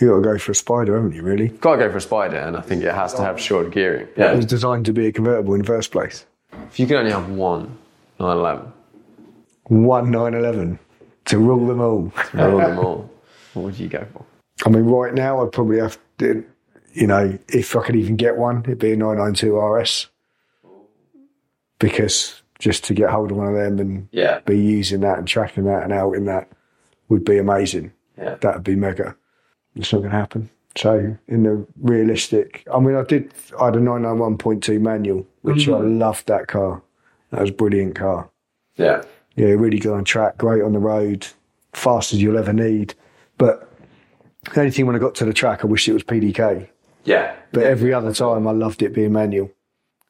You got to go for a spider, haven't you? Really? Got to go for a spider, and I think it has to have short gearing. Yeah, It was designed to be a convertible in the first place. If you could only have one 911 One 911 to rule them all. to rule them all, what would you go for? I mean, right now I'd probably have to, you know, if I could even get one, it'd be a 992 RS. Because just to get hold of one of them and Yeah. be using that and tracking that and out in that would be amazing. Yeah. That would be mega. It's not going to happen. So, in the realistic, I mean, I did, I had a 991.2 manual, which I mm. loved that car. That was a brilliant car. Yeah. Yeah, really good on track, great on the road, fast as you'll ever need. But the only thing when I got to the track, I wished it was PDK. Yeah. But every other time, I loved it being manual.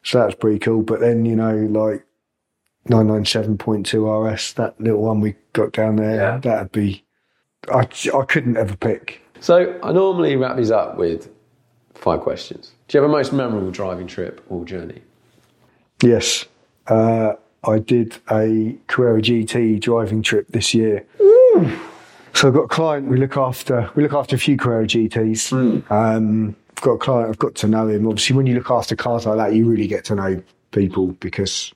So that was pretty cool. But then, you know, like 997.2 RS, that little one we got down there, Yeah. that'd be. I, I couldn't ever pick. So I normally wrap these up with five questions. Do you have a most memorable driving trip or journey? Yes. Uh, I did a Carrera GT driving trip this year. So I've got a client. We look after. We look after a few Carrera GTS. Um, I've got a client. I've got to know him. Obviously, when you look after cars like that, you really get to know people because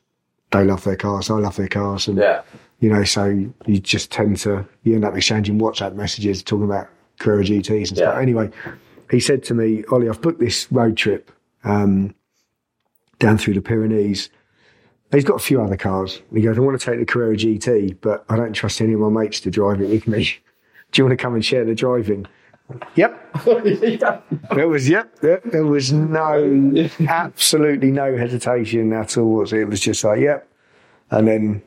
they love their cars. I love their cars, and Yeah. you know, so you just tend to you end up exchanging WhatsApp messages talking about Carrera GTS and stuff. Yeah. Anyway, he said to me, "Ollie, I've booked this road trip um, down through the Pyrenees." He's got a few other cars. He goes, "I want to take the Carrera GT, but I don't trust any of my mates to drive it with me. Do you want to come and share the driving?" Yep. There was yep. There, there was no, absolutely no hesitation at all. It was just like yep. And then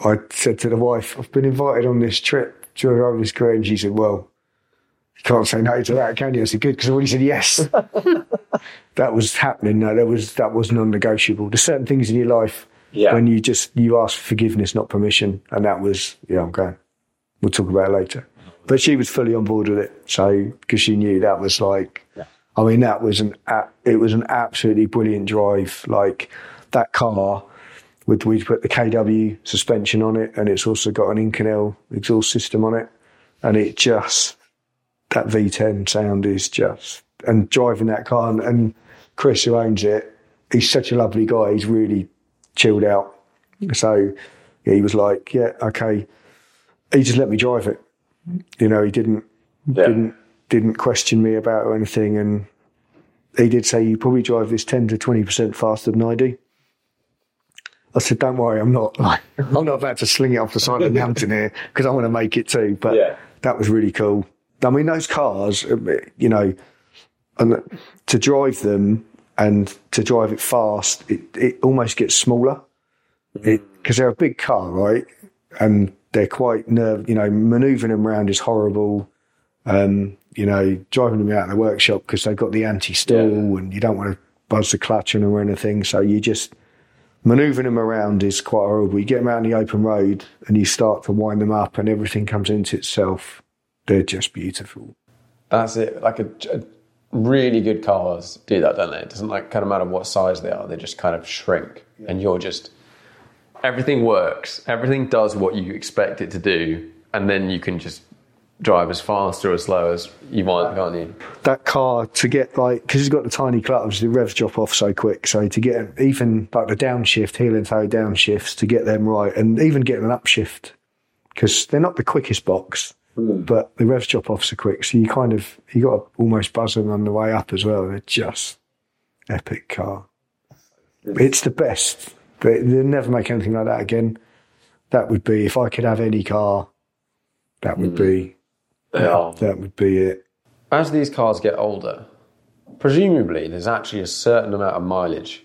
I said to the wife, I've been invited on this trip to drive this Carrera. And she said, Well, you can't say no to that, can you? I said, Good, because I already said yes. that was happening. No, that was that was non negotiable. There's certain things in your life Yeah. when you just you ask for forgiveness, not permission. And that was, yeah, I'm going. We'll talk about it later. But she was fully on board with it. So because she knew that was like I mean, that was an it was an absolutely brilliant drive. Like that car, with we put the KW suspension on it, and it's also got an Inconel exhaust system on it, and it just that V10 sound is just and driving that car and, and Chris who owns it, he's such a lovely guy. He's really chilled out. Mm. So yeah, he was like, yeah, okay. He just let me drive it. You know, he didn't didn't didn't question me about it or anything. And he did say, you probably drive this 10 to 20% faster than I do. I said, don't worry, I'm not like, I'm not about to sling it off the side of the mountain here because I want to make it too. But Yeah. that was really cool. I mean, those cars, uh, you know, and to drive them and to drive it fast, it, it almost gets smaller because they're a big car, right? And they're quite nerve, you know, maneuvering them around is horrible. Um, you know, driving them out of the workshop because they've got the anti-stall and you don't want to buzz the clutch on them or anything. So you just maneuvering them around is quite horrible. You get them out on the open road and you start to wind them up and everything comes into itself. They're just beautiful. That's it. Like a, a really good cars do that, don't they? It doesn't like kind of matter what size they are. They just kind of shrink, and you're just everything works. Everything does what you expect it to do, and then you can just drive as fast or as slow as you want, can't you? that car to get like because it's got the tiny clutch, the revs drop off so quick. So to get even like the downshift, heel and toe downshifts, to get them right, and even getting an upshift because they're not the quickest box, Hmm. but the revs drop off so quick. So you kind of you got almost buzzing on the way up as well. They're just epic car. It's the best. But they'll never make anything like that again. That would be if I could have any car. That would be. They are. That would be it. As these cars get older, presumably there's actually a certain amount of mileage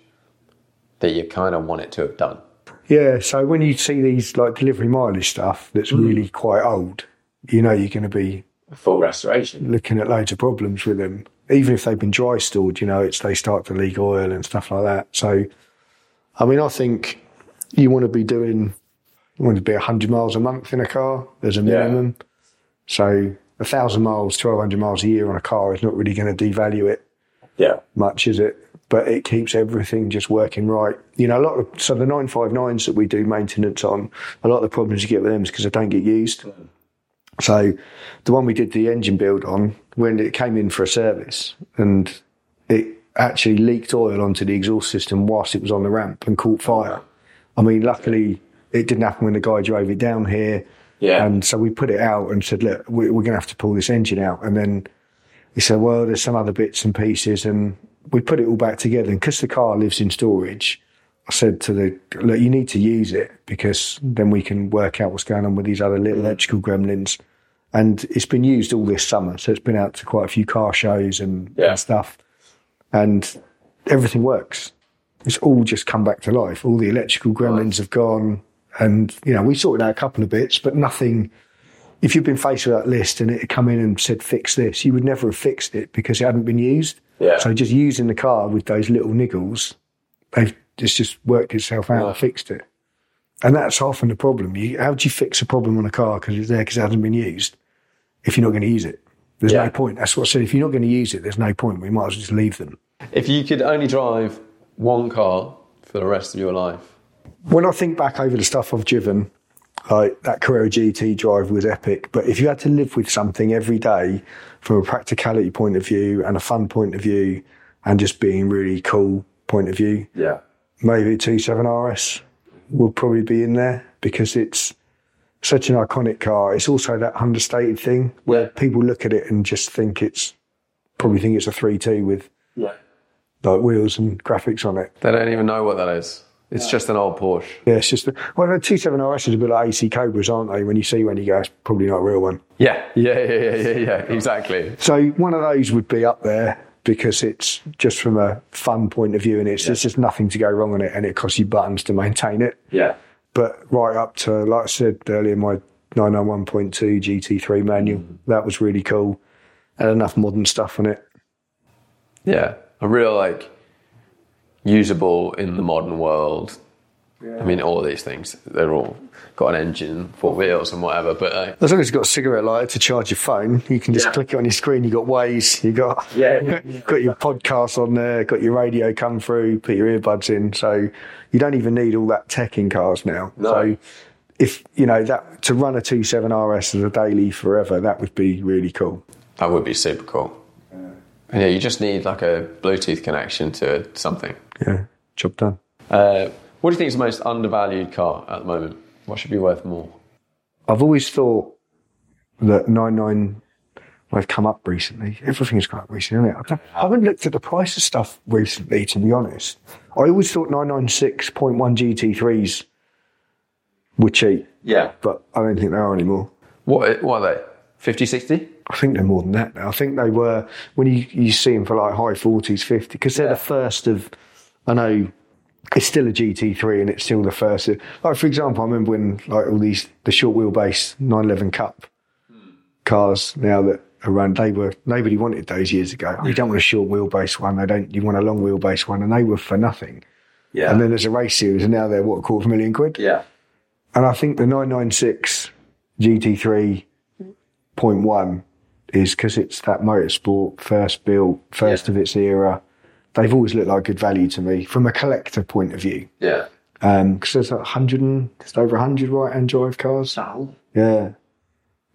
that you kind of want it to have done. Yeah, so when you see these like delivery mileage stuff that's really quite old, you know you're going to be Full restoration. looking at loads of problems with them. Even if they've been dry stored, you know, it's they start to leak oil and stuff like that. So, I mean, I think you want to be doing, you want to be 100 miles a month in a car as a minimum. So, a thousand miles, 1200 miles a year on a car is not really going to devalue it Yeah. much, is it? But it keeps everything just working right. You know, a lot of so the 959s that we do maintenance on, a lot of the problems you get with them is because they don't get used. Mm. So the one we did the engine build on, when it came in for a service and it actually leaked oil onto the exhaust system whilst it was on the ramp and caught fire. I mean, luckily it didn't happen when the guy drove it down here. Yeah. And so we put it out and said, look, we- we're going to have to pull this engine out. And then he said, well, there's some other bits and pieces. And we put it all back together. And because the car lives in storage, I said to the, look, you need to use it because then we can work out what's going on with these other little mm. electrical gremlins. And it's been used all this summer. So it's been out to quite a few car shows and, Yeah. and stuff. And everything works. It's all just come back to life. All the electrical gremlins have gone. And, you know, we sorted out a couple of bits, but nothing. If you'd been faced with that list and it had come in and said, fix this, you would never have fixed it because it hadn't been used. Yeah. So just using the car with those little niggles, they've it's just worked itself out and fixed it. And that's often the problem. You, how do you fix a problem on a car because it's there because it hasn't been used if you're not going to use it? There's Yeah. no point. That's what I said. If you're not going to use it, there's no point. We might as well just leave them. If you could only drive one car for the rest of your life, When I think back over the stuff I've driven, like that Carrera GT drive was epic. But if you had to live with something every day from a practicality point of view and a fun point of view and just being really cool point of view, yeah. Maybe a 27 RS will probably be in there because it's such an iconic car. It's also that understated thing where people look at it and just think it's probably think it's a 3T with Yeah. like wheels and graphics on it. They don't even know what that is. It's just an old Porsche. Yeah, it's just, well, the 27 RS is a bit like AC Cobras, aren't they? When you see one, you go, it's probably not a real one. Yeah, yeah, yeah, yeah, yeah, yeah. Exactly. So one of those would be up there because it's just from a fun point of view and it's, there's just nothing to go wrong on it and it costs you buttons to maintain it. Yeah. But right up to, like I said earlier, my 991.2 GT3 manual, mm-hmm. that was really cool. Had enough modern stuff on it. Yeah. A real like usable in the modern world. I mean, all of these things, they're all got an engine, four wheels, and whatever. But uh, As long as you've got a cigarette lighter to charge your phone, you can just click it on your screen. You've got Waze, you got Yeah. got your podcast on there, got your radio come through, put your earbuds in. So you don't even need all that tech in cars now. No. So if you know that to run a 27 RS as a daily forever, that would be really cool. that would be super cool. And yeah, you just need like a Bluetooth connection to something. Yeah, job done. Uh, what do you think is the most undervalued car at the moment? What should be worth more? I've always thought that 99 well, they've come up recently. Everything's come up recently, hasn't it? I, haven't looked at the price of stuff recently, to be honest. I always thought 996.1 GT3s were cheap, Yeah. but I don't think they are anymore. What, what are they? 50, 60? I think they're more than that now. I think they were when you, you see them for like high 40s, 50, because they're the first of, I know it's still a GT3 and it's still the first. Like, for example, I remember when like all these, the short wheelbase 911 Cup cars now that are run, they were, nobody wanted those years ago. You don't want a short wheelbase one, they don't, you want a long wheelbase one, and they were for nothing. Yeah. And then there's a race series, and now they're what, a quarter a million quid? yeah. And I think the 996 GT3.1 is because it's that motorsport, first built, first of its era. They've always looked like good value to me from a collector point of view. Yeah. Um, because there's like 100 and, just over 100 right hand drive cars. Yeah.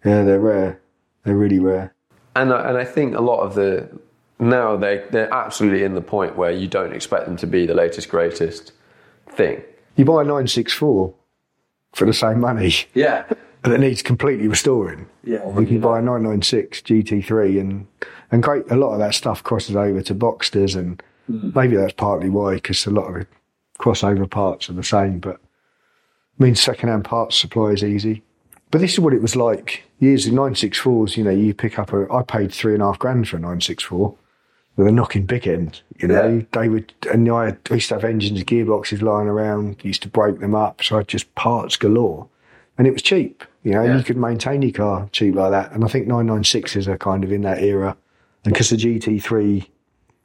Yeah, they're rare. They're really rare. And I, and I think a lot of the now they they're absolutely in the point where you don't expect them to be the latest greatest thing. You buy a 964 for the same money. Yeah. and it needs completely restoring. Yeah. We can buy a 996 GT3 and and great. A lot of that stuff crosses over to Boxsters, and Mm. maybe that's partly why because a lot of the crossover parts are the same. But means second-hand parts supply is easy. But this is what it was like years of 964s. You know, you pick up a. I paid three and a half grand for a 964 with a knocking big end. You know, they would, and I, had, I used to have engines and gearboxes lying around. Used to break them up, so I had just parts galore, and it was cheap. You know, Yeah. you could maintain your car cheap like that. And I think 996s are kind of in that era, and because the GT3,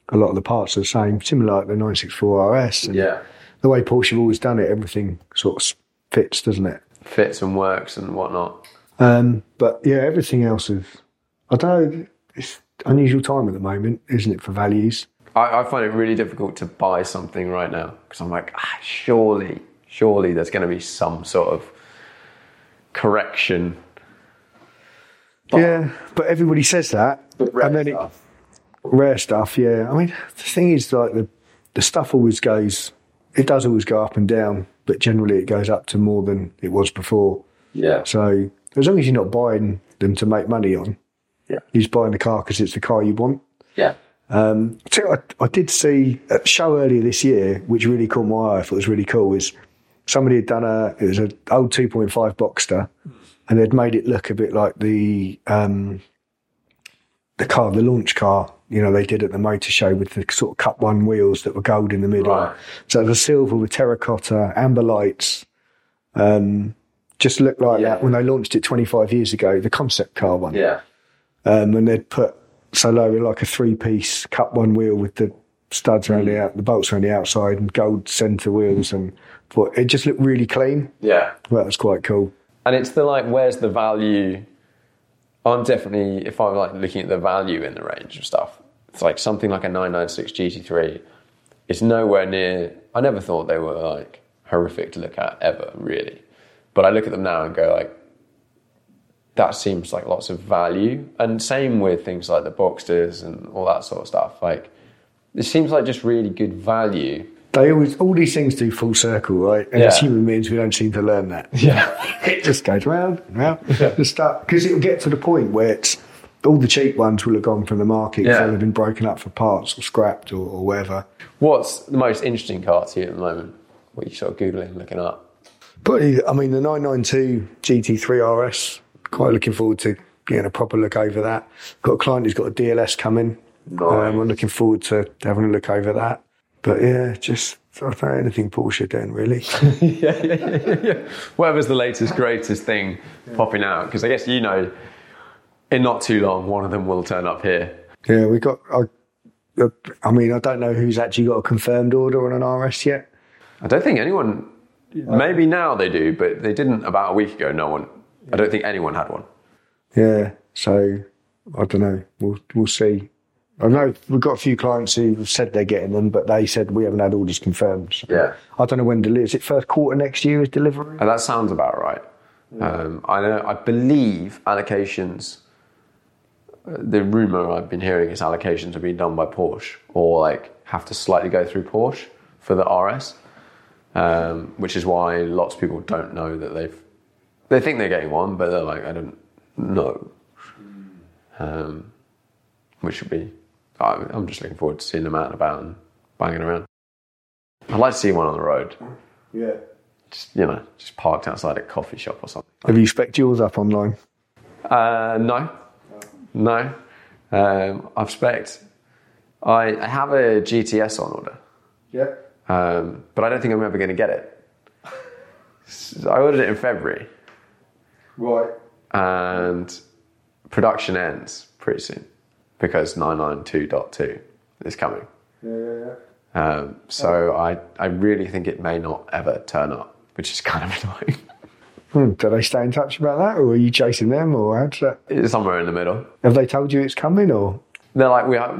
a lot of the parts are the same, similar like the 964 RS. And Yeah. the way Porsche have always done it, everything sort of fits, doesn't it? Fits and works and whatnot. Um, but yeah, everything else is. I don't know. It's unusual time at the moment, isn't it, for values? I, I find it really difficult to buy something right now because I'm like, ah, surely, surely there's going to be some sort of correction. yeah, but everybody says that, and then it, rare stuff. Yeah, I mean, the thing is, like the the stuff always goes. It does always go up and down, but generally it goes up to more than it was before. Yeah. So as long as you're not buying them to make money on, Yeah. you're just buying the car because it's the car you want. Yeah. Um, so I, I did see a show earlier this year, which really caught my eye. I thought was really cool. Is somebody had done a it was an old two point five Boxster, and they'd made it look a bit like the um, the car, the launch car. You know, they did at the motor show with the sort of Cup One wheels that were gold in the middle. Right. So the silver with terracotta, amber lights. Um, just looked like Yeah. that when they launched it 25 years ago, the concept car one Yeah. um, and they'd put Solo in like a three piece Cup One wheel with the studs around the out, the bolts around the outside and gold centre wheels, and thought it just looked really clean. Yeah. Well, that was quite cool. And it's the like, where's the value? I'm definitely, if I'm like looking at the value in the range of stuff, it's like something like a 996 GT3 is nowhere near. I never thought they were like horrific to look at ever, really. But I look at them now and go like, that seems like lots of value. And same with things like the Boxsters and all that sort of stuff. Like, it seems like just really good value. They always all these things do full circle, right? And as human beings, we don't seem to learn that. Yeah. it just goes round and round. Just start because it'll get to the point where it's all the cheap ones will have gone from the market because Yeah. they've been broken up for parts or scrapped or, or whatever. What's the most interesting car to you at the moment? What are you sort of Googling, looking up? But I mean, the 992 GT3 RS, quite looking forward to getting a proper look over that. Got a client who's got a DLS coming. Um, I'm looking forward to having a look over that. But yeah, just I don't anything Porsche doing really. yeah, yeah, yeah, yeah. Whatever's the latest, greatest thing popping out. Because I guess you know, in not too long, one of them will turn up here. yeah, we got. I, I mean, I don't know who's actually got a confirmed order on an RS yet. I don't think anyone. Maybe now they do, but they didn't about a week ago. No one. I don't think anyone had one. Yeah, so I don't know. We'll we'll see. I know we've got a few clients who have said they're getting them, but they said we haven't had orders confirmed. So Yeah. I don't know when delivery. Is it first quarter next year is delivery? And that sounds about right. Um, I know. I believe allocations. uh, The rumor I've been hearing is allocations are being done by Porsche, or like have to slightly go through Porsche for the RS, um, which is why lots of people don't know that they've. They think they're getting one, but they're like, I don't know. Um, which would be. I'm I'm just looking forward to seeing them out and about and banging around. I'd like to see one on the road Yeah. just you know, just parked outside a coffee shop or something. Have you spec yours up online? Uh, no, no. Um, I've spec'd. I, I have a GTS on order, Yeah. um, but I don't think I'm ever going to get it. So I ordered it in February, Right. and production ends pretty soon because 992.2 is coming. Yeah, yeah, yeah. Um, so I, I really think it may not ever turn up, which is kind of annoying. Hmm, do they stay in touch about that, or are you chasing them, or how's that? It's somewhere in the middle. Have they told you it's coming, or? they're like we have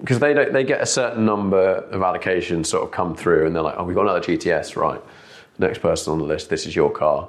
because they don't they get a certain number of allocations sort of come through and they're like oh we've got another gts right next person on the list this is your car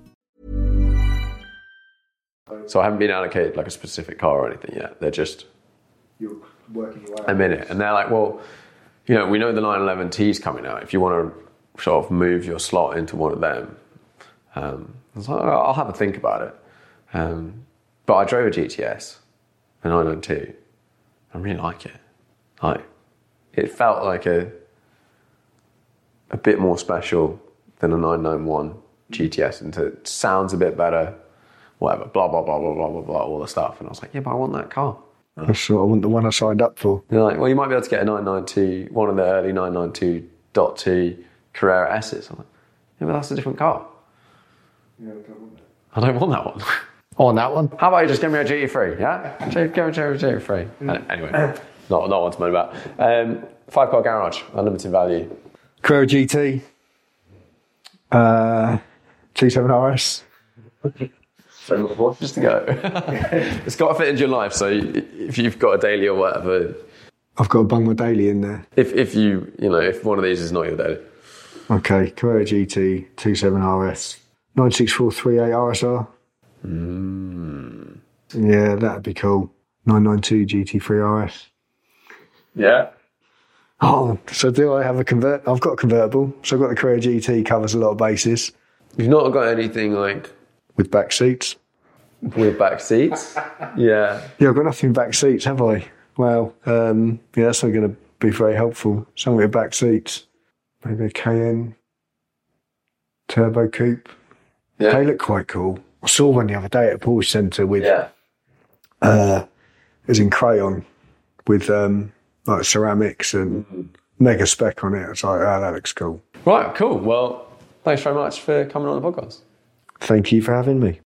So I haven't been allocated like a specific car or anything yet. They're just You're working your way. I'm in it, and they're like, well, you know, we know the 911T is coming out. If you want to sort of move your slot into one of them, um, I was like, I'll have a think about it. Um, but I drove a GTS, a 992. I really like it. Like, it felt like a a bit more special than a 991 GTS, and it sounds a bit better. Whatever, blah blah blah blah blah blah blah, all the stuff. And I was like, yeah, but I want that car. That's sort of want the one I signed up for. They're like, well, you might be able to get a 992, one of the early 992.2 Carrera S's. I'm like, yeah, but that's a different car. Yeah, I don't want that one. I want that one. How about you just give me a GT3, yeah? Give me a GT3. Anyway, not, not one to moan about. Um, five car garage, unlimited value. Carrera GT, uh, T7 RS. So horses to go. it's got to fit into your life. So if you've got a daily or whatever, I've got to bung my daily in there. if, if you, you know, if one of these is not your daily, Okay, Carrera GT, 27 RS, 96438 RSR. Mm. Yeah, that'd be cool. 992 GT3 RS. yeah. Oh, so do I have a convert? I've got a convertible. So I've got the Carrera GT, covers a lot of bases You've not got anything like with back seats. With back seats. yeah. Yeah, I've got nothing back seats, have I? Well, um, yeah, that's not going to be very helpful. Something with back seats. Maybe a Cayenne Turbo Coupe. Yeah. They look quite cool. I saw one the other day at a Porsche Centre with, Yeah. uh, it was in crayon with um, like ceramics and mega spec on it. I was like, oh, that looks cool. Right, cool. Well, thanks very much for coming on the podcast. Thank you for having me.